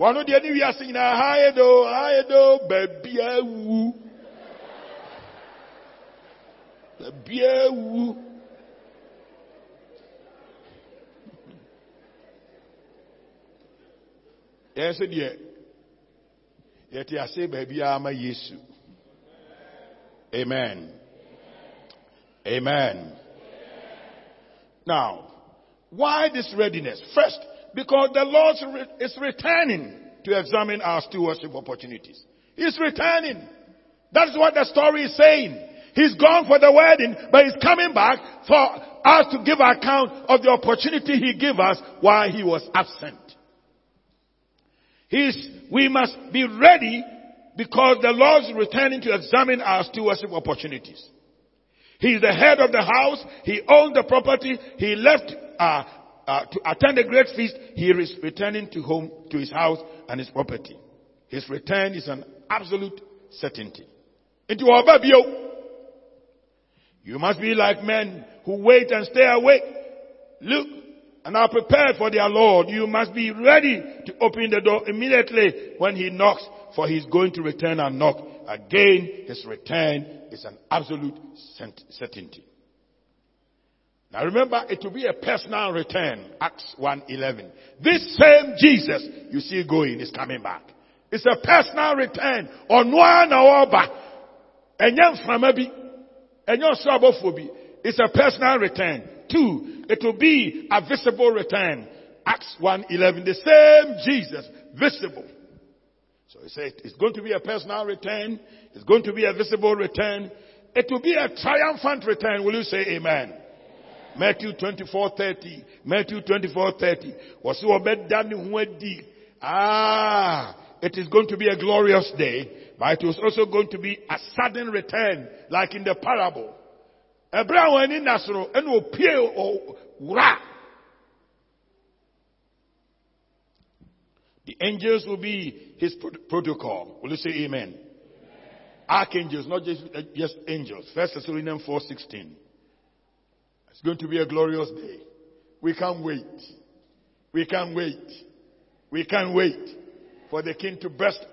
Wɔn deɛ ne wiase nyinaa ha yɛ do ha yɛ do baabi awu. Baabi awu. Yɛn nso deɛ yɛte ase baabi ama Yesu. Amen. Amen. Now, why this readiness? First, because the Lord is returning to examine our stewardship opportunities. He's returning. That's what the story is saying. He's gone for the wedding, but he's coming back for us to give account of the opportunity he gave us while he was absent. He's, we must be ready because the Lord is returning to examine our stewardship opportunities. He's the head of the house. He owns the property. He left uh, uh, to attend a great feast. He is returning to home, to his house and his property. His return is an absolute certainty. Into our Obabio. You must be like men who wait and stay awake. Look and are prepared for their Lord. You must be ready to open the door immediately when he knocks, for he is going to return and knock. Again, his return is an absolute certainty. Now remember, it will be a personal return. Acts 1.11. This same Jesus you see going is coming back. It's a personal return. Onwa na oba. Enyam framabi. Enyam sabofobi. It's a personal return. Two, it will be a visible return. Acts 1.11. The same Jesus, visible. So he said it's going to be a personal return. It's going to be a visible return. It will be a triumphant return. Will you say amen? Matthew 24:30. Matthew 24:30. Was Ah, it is going to be a glorious day, but it was also going to be a sudden return, like in the parable. Abraham in Nasro and opie wura. The angels will be his protocol. Will you say amen? amen. Archangels, not just, just angels. First Thessalonians 4:16. It's going to be a glorious day. We can't wait. We can't wait. We can't wait for the king to burst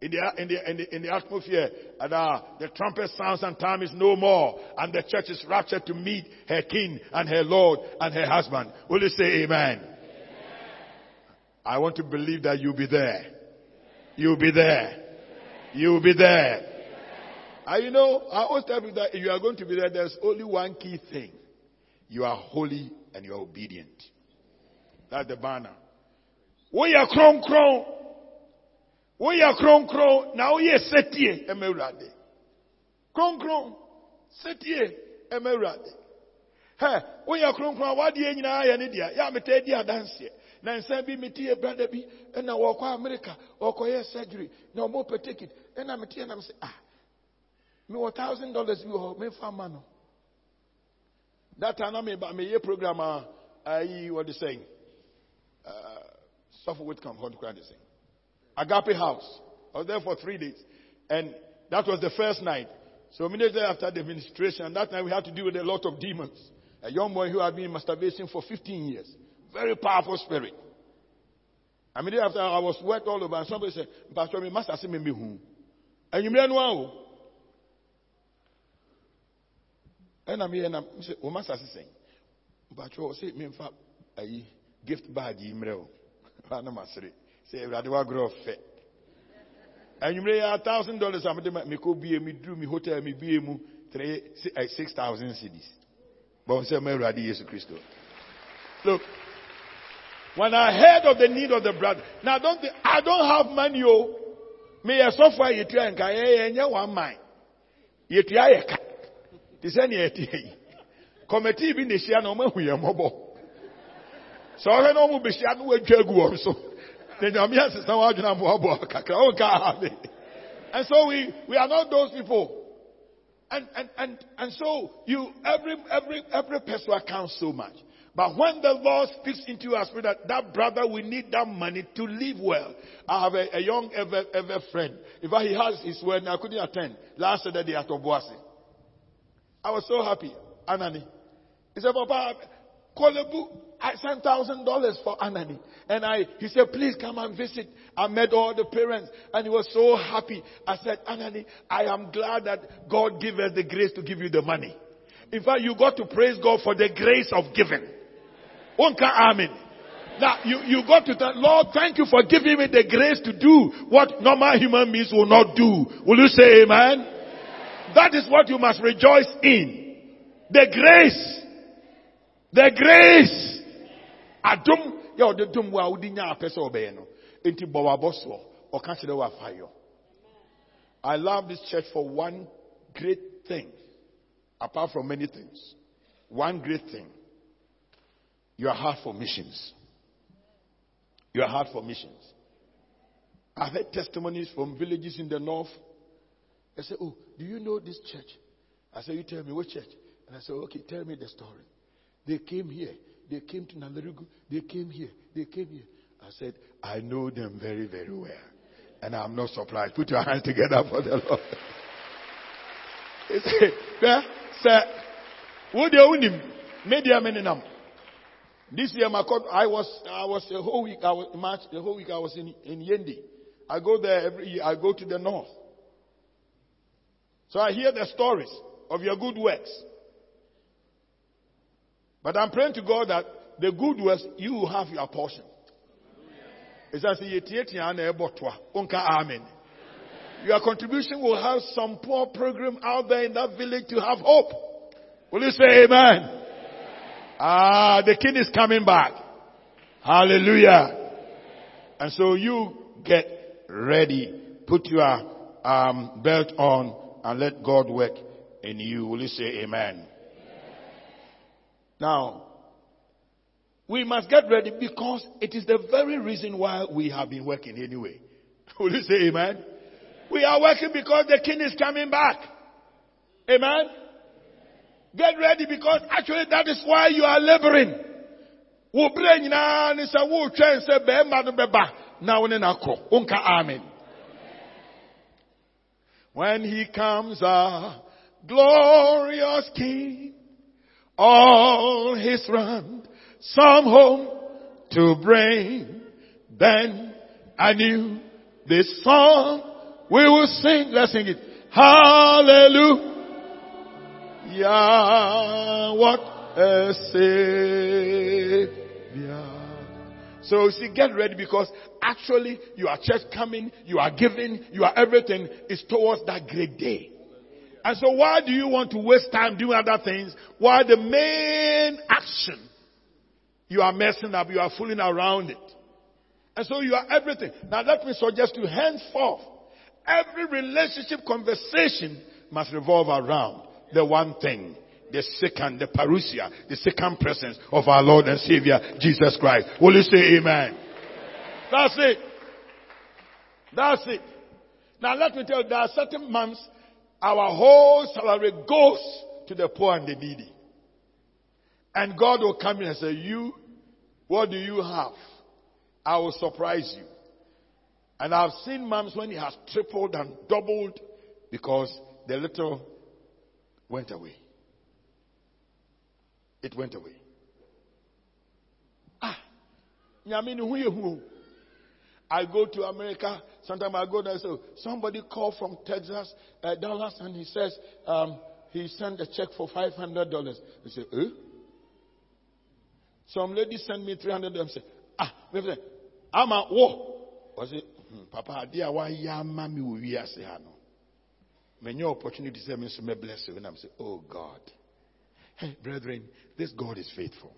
in the, in the, in the, in the atmosphere. And uh, the trumpet sounds and time is no more. And the church is raptured to meet her king and her Lord and her husband. Will you say amen? amen. I want to believe that you'll be there. You'll be there. You'll be there. And you know, I always tell you that if you are going to be there, there's only one key thing. You are holy and you are obedient. That's the banner. We are kron kron. We are kron kron. Now we are setie emerade. Kron kron. Setie emerade. Hey, we are kron kron. What do you know? Ya nidia. Ya mete dia dance. Na nsa bi meti e brother bi na wɔkɔ America wɔkɔ yɛ surgery na ɔmo pɛ ticket na meti na me say ah me wɔ thousand dollars bi wɔ me fa ma that time, I made a program. Uh, I what they saying? Uh, suffer with come. What they saying? Agape House. I was there for three days, and that was the first night. So immediately after the administration, that night we had to deal with a lot of demons. A young boy who had been in masturbation for 15 years. Very powerful spirit. Immediately after I was wet all over, and somebody said, Pastor, me must see me who. And you may know ɛna meyɛ na sɛ wɔma sase sɛn mpatwɛ sɛ memfa ayi gift bag yi mmerɛ o *laughs* ana masere sɛ awurade wagorɔ fɛ anwummerɛ yɛ a thousand dollars a mede mekɔ bie meduru me hotel mebie mu three six thousand cities bɔn sɛ ma awurade yesu kristo look when I heard of the need of the brother, now don't I don't have money, oh. Me a software you try and kaya one mind. You try na na na so and so we we are not those people and and and and so you every every every person counts so much But when the Lord speaks into your spirit that that brother will need that money to live well. I have a, a young ever, ever friend. In fact, he has his wedding. I couldn't attend last Saturday at Obuasi. I was so happy. Anani. He said, Papa, Kolebu, I sent thousand dollars for Anani. And I, he said, please come and visit. I met all the parents and he was so happy. I said, Anani, I am glad that God gave us the grace to give you the money. In fact, you got to praise God for the grace of giving. Unka Amen. Now, you, you got to tell, Lord, thank you for giving me the grace to do what normal human beings will not do. Will you say amen? That is what you must rejoice in. The grace. The grace. Adum, ya the dum wa udi nya apese obeye no. Enti bawa wa fayo. I love this church for one great thing. Apart from many things. One great thing. Your heart for missions. Your heart for missions. I've heard testimonies from villages in the north. They said, Oh, do you know this church? I said, You tell me what church? And I said, Okay, tell me the story. They came here. They came to Nalerigu. They came here. They came here. I said, I know them very, very well. And I'm not surprised. Put your hands together for the Lord. he said, sir, what do you him? Media meninam. This year, my court, I was, I was the whole week, I was, March, the whole week I was in, in Yendi. I go there every year. I go to the north. So I hear the stories of your good works. But I'm praying to God that the good works, you will have your portion. Amen. Your contribution will have some poor program out there in that village to have hope. Will you say amen? Ah, the king is coming back. Hallelujah. And so you get ready. Put your um, belt on and let God work in you. Will you say amen? Now, we must get ready because it is the very reason why we have been working anyway. *laughs* Will you say amen? We are working because the king is coming back. Amen? Get ready because actually that is why you are laboring. Wo. Unka amen. When he comes a glorious king. All his run some home to bring. Then I knew this song we will sing. Let's sing it. Hallelujah. What a savior. So see, get ready because actually you are church coming, you are giving, you are everything is towards that great day. And so why do you want to waste time doing other things? Why the main action you are messing up, you are fooling around it. And so you are everything. Now let me suggest to henceforth, every relationship conversation must revolve around the one thing, the second, the parousia, the second presence of our Lord and Savior, Jesus Christ. Will you say amen? That's it. That's it. Now let me tell you, there are certain months our whole salary goes to the poor and the needy. And God will come in and say, you, what do you have? I will surprise you. And I've seen moms when he has tripled and doubled because the little went away. It went away. Ah, I go to America. Sometimes I go there. So somebody called from Texas, uh, Dallas, and he says um, he sent a check for five hundred dollars. He said, "Eh?" Some lady sent me three hundred dollars. Say, "Ah, I'm a war." Was it, hmm, Papa? Dia wa ya mami ase ha no many opportunities I mean may bless you. And I'm saying, Oh God. Hey, *coughs* brethren, this God is faithful.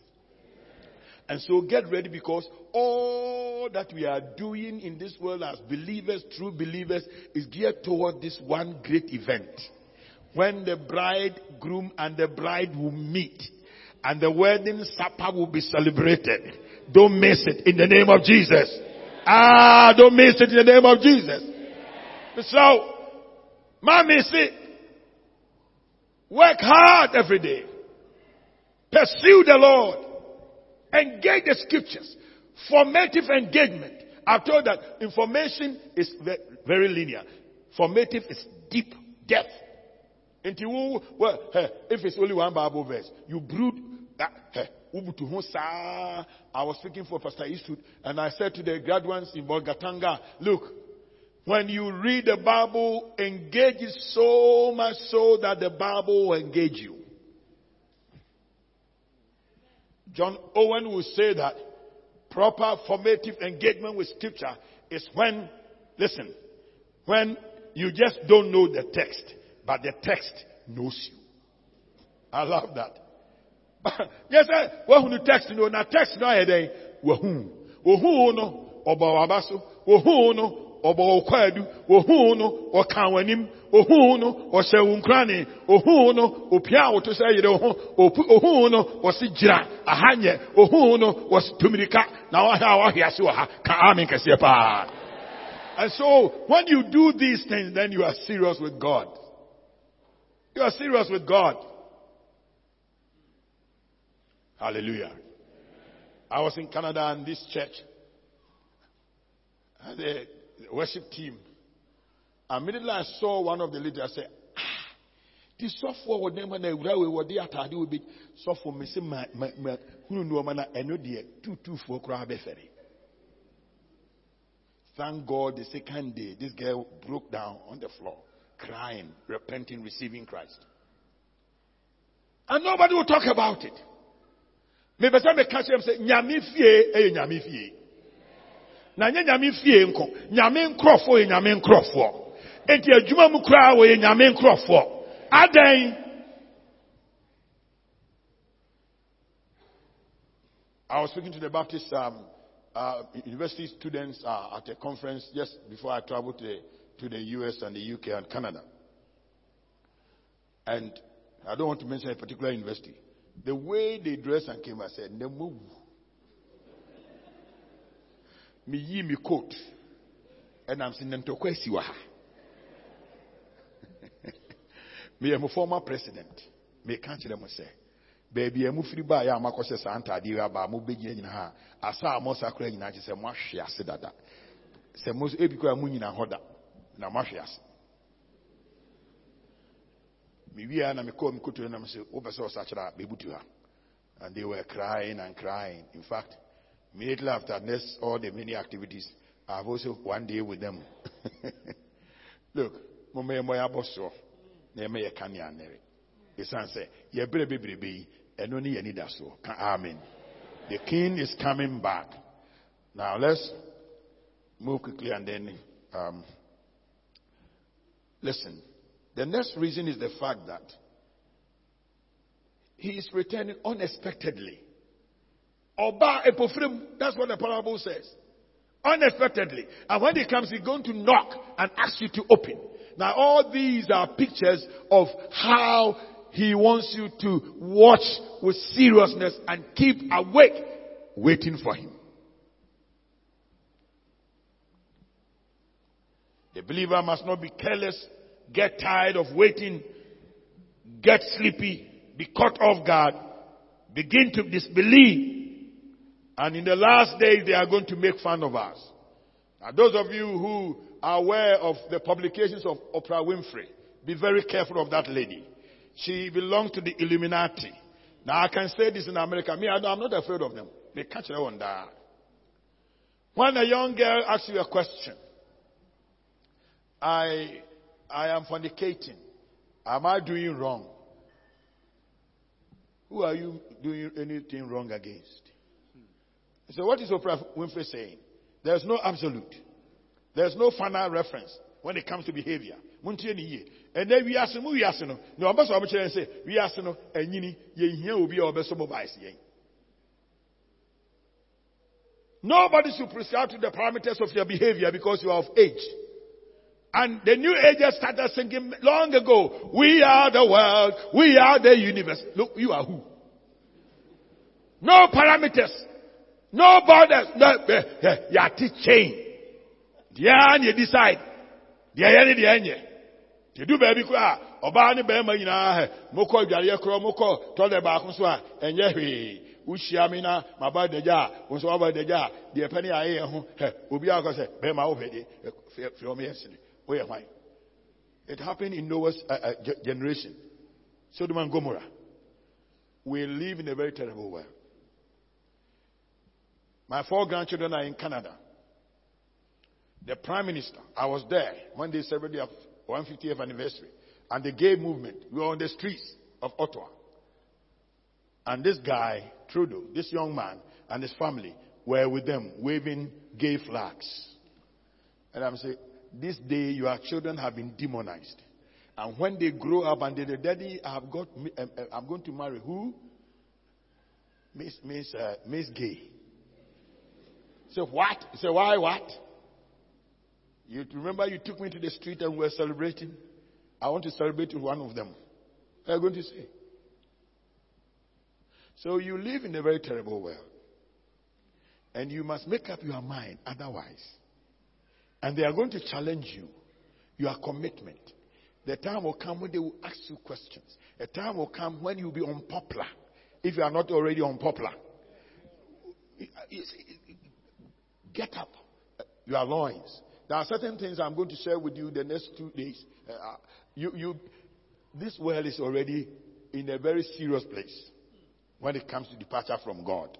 And so get ready because all that we are doing in this world as believers, true believers, is geared toward this one great event. When the bridegroom and the bride will meet and the wedding supper will be celebrated. Don't miss it in the name of Jesus. Ah, don't miss it in the name of Jesus. So, Mommy, see, work hard every day. Pursue the Lord. Engage the scriptures. Formative engagement. I've told that information is very linear. Formative is deep, depth. You, well, if it's only one Bible verse, you brood. Ah, I was speaking for Pastor Eastwood, and I said to the graduates in Bolgatanga, look, when you read the Bible, engage it so much so that the Bible will engage you. John Owen will say that proper formative engagement with scripture is when, listen, when you just don't know the text, but the text knows you. I love that. *laughs* yes. Well, the text, know, na text no ayede. Wahu. Wahu no oba wabaso. Wahu no Wahu no. Wahu no. Wahu no opia woto yede ho. Wahu no. Wahu no. Na hiase wa ha. Ka amen kase pa. And so when you do these things then you are serious with God. You are serious with God. Hallelujah. I was in Canada and this church had worship team. Immediately I saw one of the leaders said, ah, this software would never know were there to do bit software say my who know man I know the two two four crab ferry. Thank God the second day this girl broke down on the floor, crying, repenting, receiving Christ. And nobody will talk about it mepɛ meka kyerɛ m sɛ nyame fie ɛyɛ nyame fie na nyɛ nyame fie nko nyame nkurɔfoɔ yɛ nyame nkurɔfoɔ adwuma mu koraa wɔyɛ nyame nkurɔfoɔ adɛn I was speaking to the Baptist um, uh, university students uh, at a conference just before I traveled to the, to the US and the UK and Canada. And I don't want to mention a particular university. The way they dressed and came, I said, Nemu. Me yi me coat. And I'm saying, Ntokwe siwa. *laughs* Me am a former president. Me can't them say. Baby, I'm free by ya makose santa diwa ba mo beji nyina ha. Asa mo sakura nyina je se mo ahwe ase dada. Se mo ebi ko amu nyina hoda. Na mo ahwe ase. Miwia na mekɔ me koto na mese wopɛ sɛ ɔsakyerɛ a bɛbutu ha and they were crying and crying in fact immediately after this all the many activities i have also one day with them. *laughs* Look na yɛma yɛka ne anere ɛsiane sɛ yɛberɛ bebrebe yi ɛno ne yɛni da soɔ ka amen. The king is coming back. Now let's move quickly and then um, listen. The next reason is the fact that he is returning unexpectedly. Oba epofrim, that's what the parable says. Unexpectedly. And when he comes, he's going to knock and ask you to open. Now all these are pictures of how he wants you to watch with seriousness and keep awake, waiting for him. The believer must not be careless get tired of waiting, get sleepy, be caught off guard, begin to disbelieve. And in the last days, they are going to make fun of us. Now, those of you who are aware of the publications of Oprah Winfrey, be very careful of that lady. She belongs to the Illuminati. Now, I can say this in America. Me, I'm not afraid of them. They catch her on that. When a young girl asks you a question, I I am fornicating. Am I doing wrong? Who are you doing anything wrong against? So what is Oprah Winfrey saying? There's no absolute. There's no final reference when it comes to behavior. And then we ask him, we ask him, no, I'm we ask him, and you here will be our best Nobody should prescribe to the parameters of your behavior because you are of age. And the new agers started singing long ago, we are the world, we are the universe. Look, you are who? No parameters, no borders, no, you are teaching. Deɛ you decide. Ne deɛ nyɛ. Te du baabi koraa, ɔbaa ne bɛrima nyinaa hɛ, mokɔ adwareɛ korɔ, mokɔ tɔlɛ baako so a, ɛnyɛ hwee. wohyia me na maba dagya a wo nso waba dagya a deɛ pɛ ne ayɛ yɛ ho kɔ sɛ bɛrima wo pɛ de fɛ ɔmo yɛ sene woyɛ it happened in Noah's uh, uh, generation. Sodom and Gomorrah. We live in a very terrible world my four grandchildren are in Canada the prime minister I was there when they celebrated their 150th anniversary and the gay movement we were on the streets of Ottawa and this guy, Trudeau, this young man, and his family were with them waving gay flags. And I'm saying, this day your children have been demonized. And when they grow up and they say, Daddy, I have got, um, uh, I'm going to marry who? Miss, Miss, uh, Miss Gay. So what? Say why what? You remember you took me to the street and we were celebrating? I want to celebrate with one of them. You going to say? So you live in a very terrible world. And you must make up your mind otherwise. And they are going to challenge you, your commitment. The time will come when they will ask you questions. A time will come when you'll be unpopular, if you are not already unpopular. Get up, your loins. There are certain things I'm going to share with you the next two days. Uh, you, you, this world is already in a very serious place when it comes to departure from God.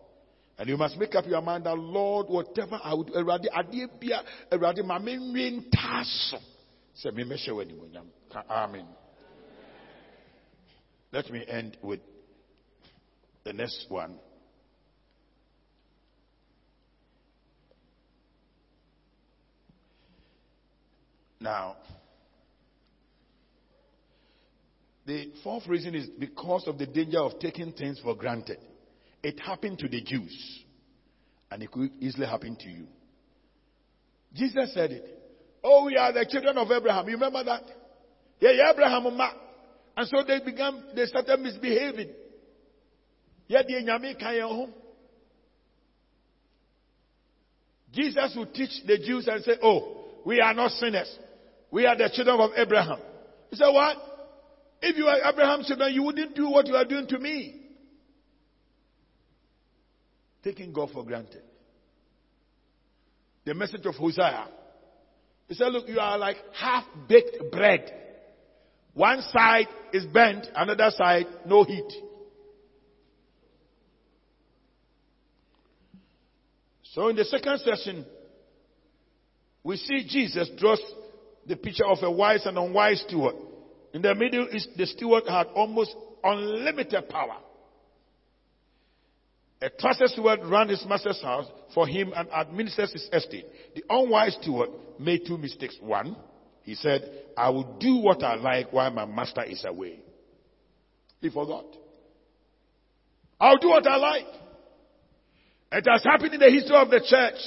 And you must make up your mind that, Lord, whatever I would, Eradi, Adibia, Eradi, Mamin, Tasso. Say, me measure when you Amen. Let me end with the next one. Now, The fourth reason is because of the danger of taking things for granted. It happened to the Jews, and it could easily happen to you. Jesus said it. Oh, we are the children of Abraham. You remember that? Yeah, yeah Abraham. And so they began, they started misbehaving. Yeah. Jesus would teach the Jews and say, Oh, we are not sinners. We are the children of Abraham. He said, What? If you are Abraham's children, you wouldn't do what you are doing to me. Taking God for granted. The message of Hosea. He said, Look, you are like half baked bread. One side is bent, another side, no heat. So in the second session, we see Jesus draws the picture of a wise and unwise steward. In the Middle East, the steward had almost unlimited power. A trusted steward ran his master's house for him and administers his estate. The unwise steward made two mistakes. One, he said, I will do what I like while my master is away. He forgot. I'll do what I like. It has happened in the history of the church.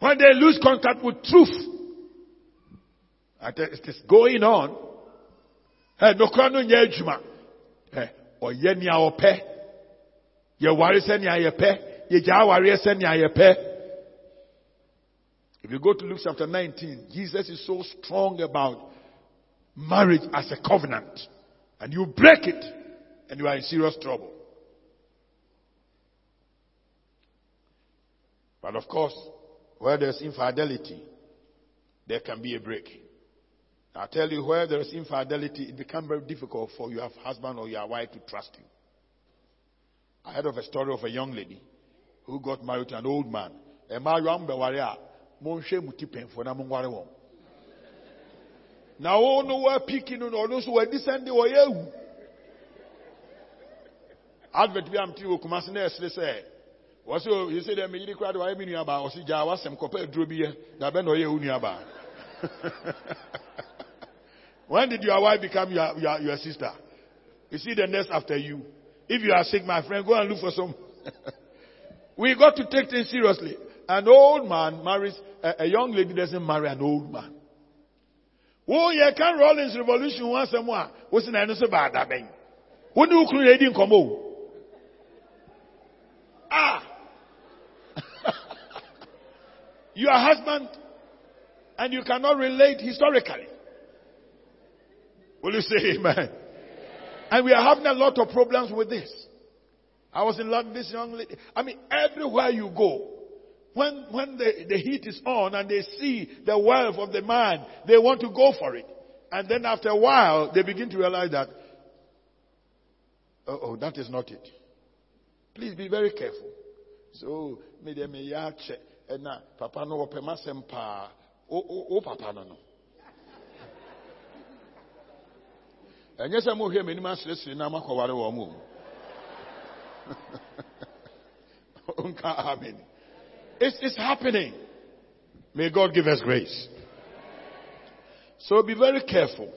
When they lose contact with truth, it is going on ɛ nokora no nyɛ adwuma ɛ ɔyɛ nea ɔpɛ yɛware sɛnea yɛpɛ yɛgyaa awareɛ sɛnea yɛpɛ if you go to Luke chapter 19, Jesus is so strong about marriage as a covenant. And you break it, and you are in serious trouble. But of course, where there's infidelity, there can be a break. I tell you, where there is infidelity, it becomes very difficult for your husband or your wife to trust you. I heard of a story of a young lady who got married to an old man. na wo oh, no wa piki no no ɔno nso wadi sɛnde wɔyɛ awu advert bi am tiri wɔ kumase na ɛsere sɛ wɔsɛ yɛsɛ dɛ meyere koraa de wayɛ me nuabaa ɔse gyaa wasɛm kɔpɛ aduro bi yɛ na bɛ na ɔyɛ wo nuabaa When did your wife become your, your, your sister? You see the nest after you. If you are sick, my friend, go and look for some. *laughs* we got to take things seriously. An old man marries, a, a young lady doesn't marry an old man. Oh, yeah, can Rollins revolution once a more. What's the name of that bang? When you create in combo? Ah! *laughs* Your husband, and you cannot relate historically. Will you say amen? And we are having a lot of problems with this. I was in love with this young lady. I mean, everywhere you go, when, when the, the heat is on and they see the wealth of the man, they want to go for it. And then after a while, they begin to realize that, oh, that is not it. Please be very careful. So, me de me ya che, eh, na papa no ope masem o, o papa no no. Ɛnyɛ sɛ mohwɛ m'anim aseresere na makɔware wɔ mu. *laughs* Nka amen. It's, it's happening. May god give us grace. So be very careful.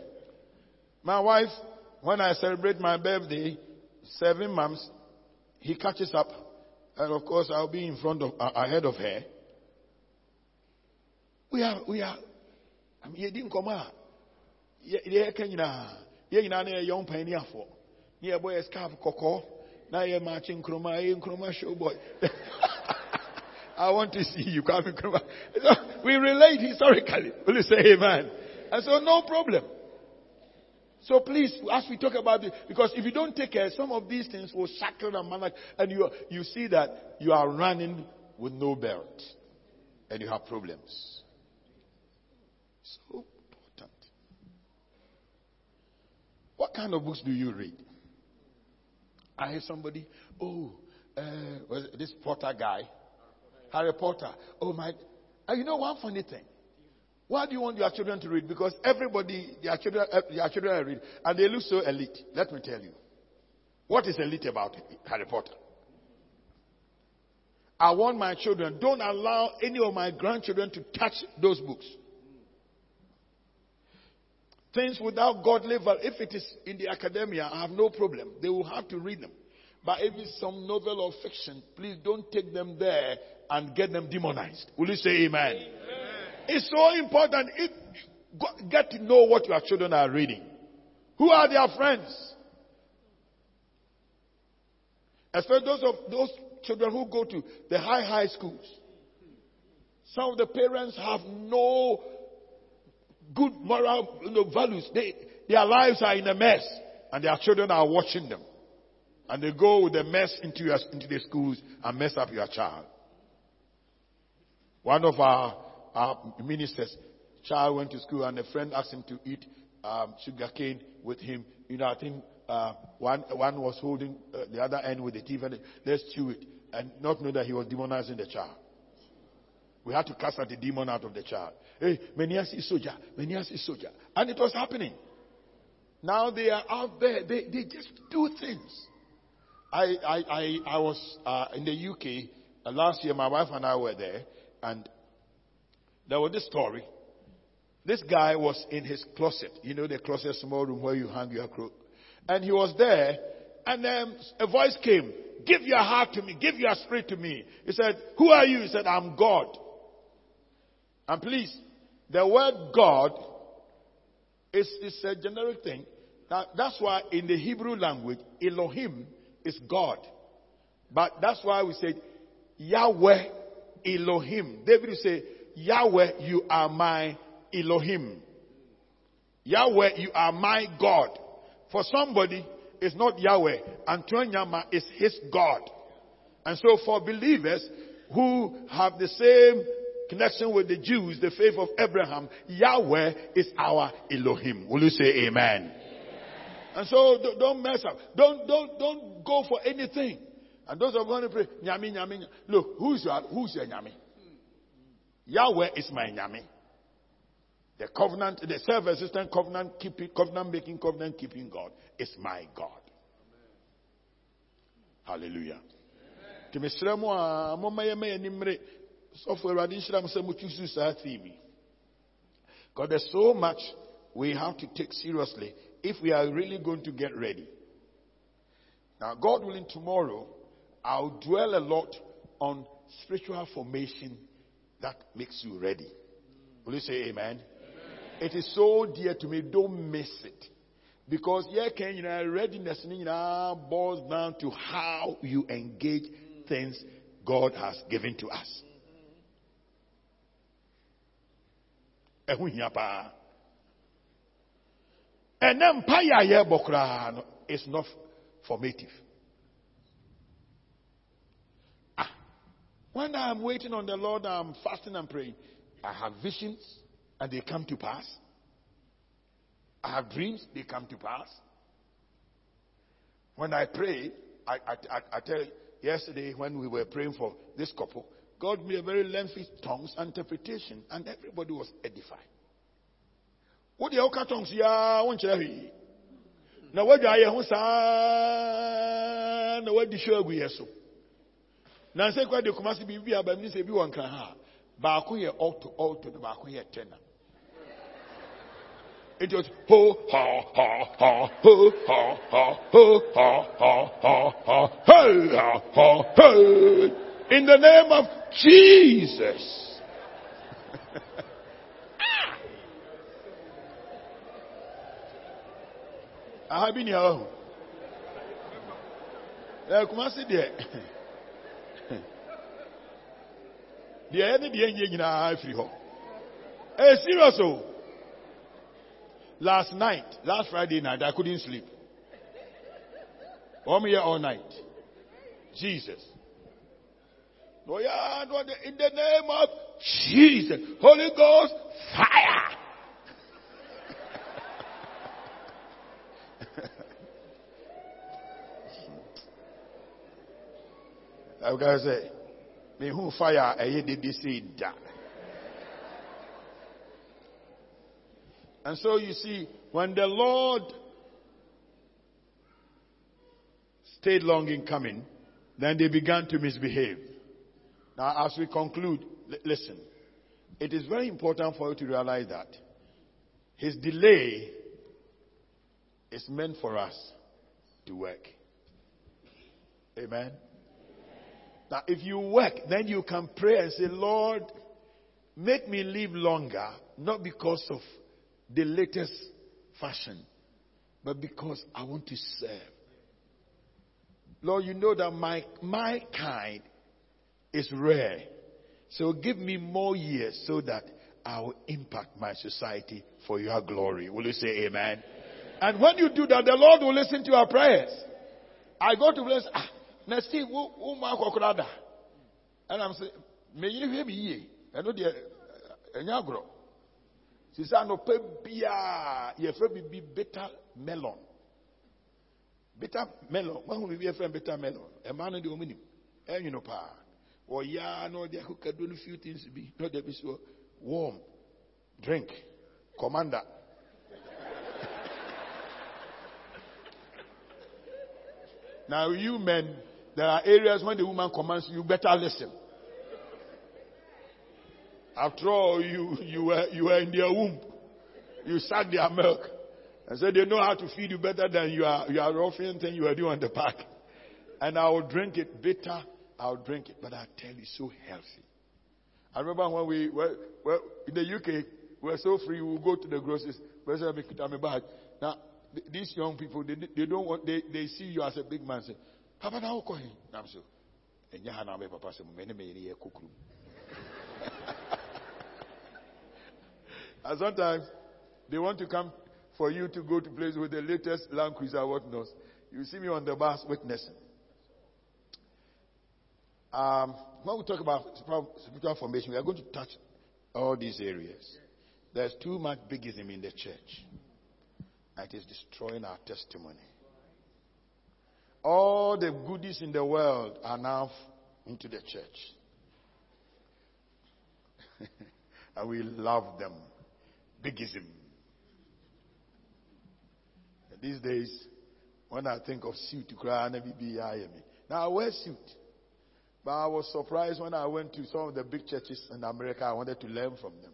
My wife when i celebrate my birthday seven months he catches up. And of course i'll be in front of uh, ahead of her. We are we are I mean, you didn't come out. Yɛn nyinaa na yɛyɛ ɔmpani afɔ ne yɛbɔ yɛ scarf kɔkɔɔ na yɛ maakye nkuruma yɛ nkuruma show boy *laughs* I want to see you coming. We relate historically. Will you say amen? And so no problem. So please, as we talk about it, because if you don't take care, some of these things will shackle and man, and you you see that you are running with no belt, and you have problems. So What kind of books do you read? I hear somebody, oh, uh, this Potter guy, Harry Potter. Oh my, and you know one funny thing. Why do you want your children to read? Because everybody, their children, uh, their children read, and they look so elite. Let me tell you. What is elite about Harry Potter? I want my children, don't allow any of my grandchildren to touch those books. Things without godly value. If it is in the academia, I have no problem. They will have to read them. But if it's some novel or fiction, please don't take them there and get them demonized. Will you say amen? amen. It's so important. If, get to know what your children are reading. Who are their friends? Especially those of those children who go to the high high schools. Some of the parents have no good moral you know, values. They, their lives are in a mess, and their children are watching them. And they go with the mess into, your, into the schools and mess up your child. One of our, our ministers' child went to school, and a friend asked him to eat um, sugar cane with him. You know, I think uh, one, one was holding uh, the other end with the teeth, and let's chew it, and not know that he was demonizing the child. We had to cast out the demon out of the child. Hey, Menias is soldier. Menias is soldier. And it was happening. Now they are out there. They, they just do things. I, I, I, I was uh, in the UK uh, last year. My wife and I were there. And there was this story. This guy was in his closet. You know, the closet, small room where you hang your clothes. And he was there. And then a voice came. Give your heart to me. Give your spirit to me. He said, Who are you? He said, I'm God. And please, the word God is, is a generic thing. That's why in the Hebrew language, Elohim is God. But that's why we said Yahweh Elohim. David will say, Yahweh, you are my Elohim. Yahweh, you are my God. For somebody, it's not Yahweh. Antoine Yama is his God. And so for believers who have the same connection with the Jews, the faith of Abraham, Yahweh is our Elohim. Will you say amen? amen. And so don't mess up. Don't, don't, don't go for anything. And those are going to pray, Nyami, Nyami. Look, who's your, who's your Nyami? Yahweh is my Nyami. The covenant, the self-existent covenant keeping, covenant making, covenant keeping God is my God. Hallelujah software additional theme. Because there's so much we have to take seriously if we are really going to get ready. Now, God willing, tomorrow I'll dwell a lot on spiritual formation that makes you ready. Will you say amen? amen? It is so dear to me, don't miss it. Because yeah, can you know, readiness boils down to how you engage things God has given to us. Ɛho hia paa ɛnɛ mpa yɛ a yɛbɔ koraa no is not formative ah, When I'm waiting on the Lord, I'm fasting and praying. I have visions and they come to pass. I have dreams, they come to pass. When I pray, I, I, I, I tell you, yesterday when we were praying for this couple, God made a very lengthy tongues interpretation, and everybody was edified. What the Oka tongues ya won't Na what I ho saa na the show agu yeso. Na se kwa de kumasi bi bi aba mi se bi won kan ha. Baako yɛ alto alto na baako yɛ tenor. It was ho ha ha ha ho ha ha ho ha ha ha ha ha ha hey in the name of Jesus. Ah. aha bi ni ahu ɛ eh, kumasi deɛ *laughs* deɛ ɛne deɛ nyɛ nyinaa firi hɔ. Ɛyɛ serious o. Last night last friday night i couldn't sleep. Wɔn yɛ all night. Jesus. oh in the name of jesus holy ghost fire I was say, me who fire a did this da. And so you see, when the Lord stayed long in coming, then they began to misbehave. Now, as we conclude, l- listen. It is very important for you to realize that his delay is meant for us to work. Amen. Now, if you work, then you can pray and say, Lord, make me live longer, not because of the latest fashion, but because I want to serve. Lord, you know that my, my kind is rare. So give me more years so that I will impact my society for your glory. Will you say amen? And when you do that, the Lord will listen to your prayers. I go to place, ah, na Steve, who ma kokrada? And I'm saying, may you hear me? I know the eh, eh, enyagro. She said, no pe bia, ye fe bi bitter melon. Bitter melon. When we be a friend bitter melon. A man in the omini. And eh, you know pa. Or ya no they could do a few things be. No they be so warm. Drink. Commander. *laughs* Now, you men, there are areas when the woman commands you, better listen. After all, you, you, were, you were in their womb. You suck their milk. And so they know how to feed you better than you are, you are roughing thing you are doing on the park. And I will drink it bitter. I'll drink it. But I tell you, so healthy. I remember when we were, were in the UK, we were so free, we would go to the groceries. Now, these young people, they, they don't want, they, they see you as a big man. Say, Papa, now go. I'm so. And you have papa many, many. *laughs* And sometimes they want to come for you to go to places with the latest Land Cruiser, whatnot. You see me on the bus witnessing. Um, when we talk about spiritual formation, we are going to touch all these areas. There's too much bigism in the church. It is destroying our testimony. All the goodies in the world are now into the church. *laughs* and we love them. Bigism. These days, when I think of suit, now I wear suit. But I was surprised when I went to some of the big churches in America. I wanted to learn from them.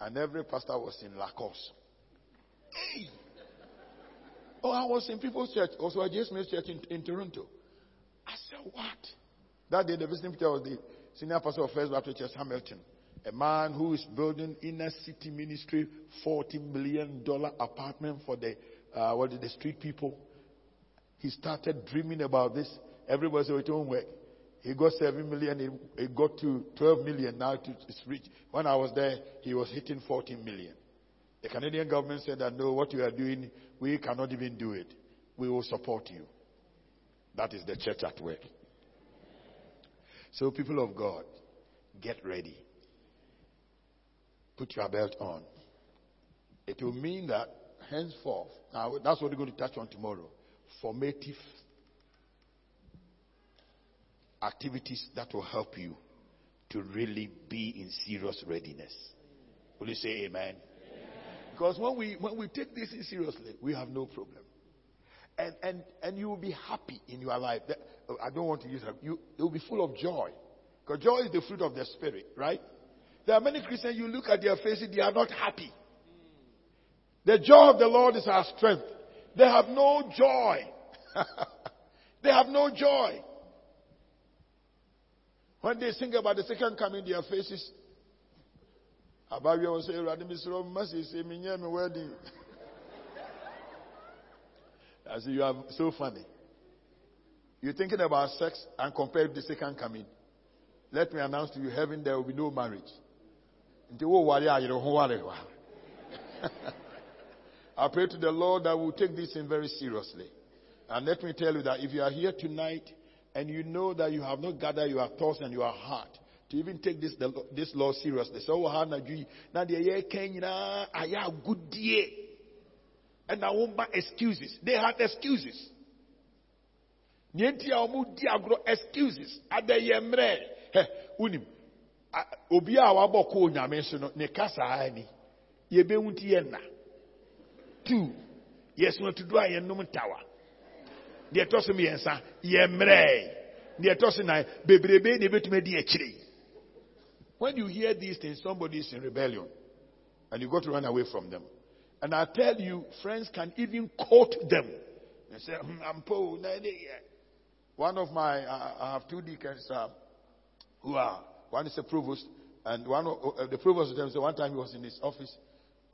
And every pastor was in Lacoste. Hey! Oh, I was in People's Church, also a Jesus Church in, in, Toronto. I said, what? That day, the visiting preacher was the senior pastor of First Baptist Church, Hamilton. A man who is building inner city ministry, $40 million apartment for the, uh, what the street people. He started dreaming about this. Everybody said it won't work. He got 7 million, he, got to 12 million, now it's rich. When I was there, he was hitting 14 million. The Canadian government said that no, what you are doing, we cannot even do it. We will support you. That is the church at work. So, people of God, get ready. Put your belt on. It will mean that henceforth, now that's what we're going to touch on tomorrow formative activities that will help you to really be in serious readiness. Will you say amen? amen? Because when we when we take this seriously, we have no problem. And and and you will be happy in your life. Oh, I don't want to use that. You it will be full of joy. Because joy is the fruit of the spirit, right? There are many Christians you look at their faces, they are not happy. The joy of the Lord is our strength. They have no joy. *laughs* they have no joy. When they sing about the second coming, their faces. About you say, Radimi Mercy, say, me wedding. *laughs* I say, you are so funny. You're thinking about sex and compare with the second coming. Let me announce to you, heaven, there will be no marriage. *laughs* I pray to the Lord that we'll take this in very seriously. And let me tell you that if you are here tonight and you know that you have not gathered your thoughts and your heart to even take this this law seriously. So hard na dwi na de ye kan nyina aya goodie. And now won excuses. They had excuses. Nienti a omu di agro excuses. Ade ye mre. He unim. Obi a wabɔ ko onyame so ne kasa ani. Ye be wunti ye. Two. Yes, no to do aye nom tawa deɛ ɛtɔ so mmiɛnsa yɛ mmerɛ deɛ ɛtɔ so nan bebrebe na ebetumi di akyire when you hear these things somebody is in rebellion and you got to run away from them. And i tell you friends can even quote them. And say hmm, i'm poor one of my uh, i have two deacons uh, who are one is a provost and one of, uh, the provost of them so one time he was in his office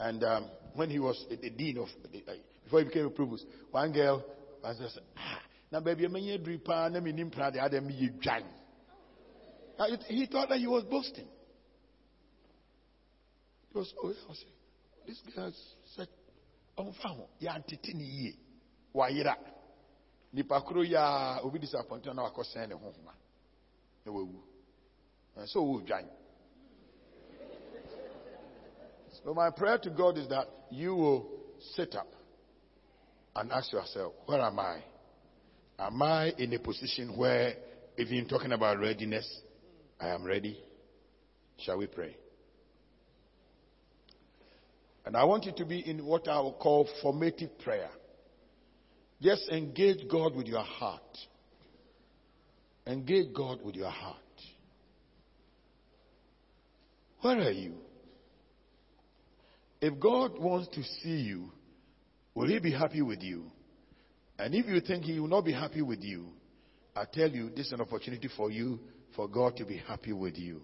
and um, when he was the dean of uh, before he became a provost one girl Pastor said, ah, na baby, I'm a dripa, na minim prade, adam ye dwan. He thought that he was boasting. He was, oh, I say, this girl said, ɔmfa ho yɛantete ne yie. Wayera nipa koro ya obi disappointed na wakɔsɛn ne ho homa na wawu. Sɛ ɔwɔ dwan. So my prayer to god is that you will sit up and ask yourself, where am I? Am I in a position where, even talking about readiness, I am ready? Shall we pray? And I want you to be in what I will call formative prayer. Just engage God with your heart. Engage God with your heart. Where are you? If God wants to see you, Will he be happy with you? And if you think he will not be happy with you, I tell you, this is an opportunity for you, for God to be happy with you.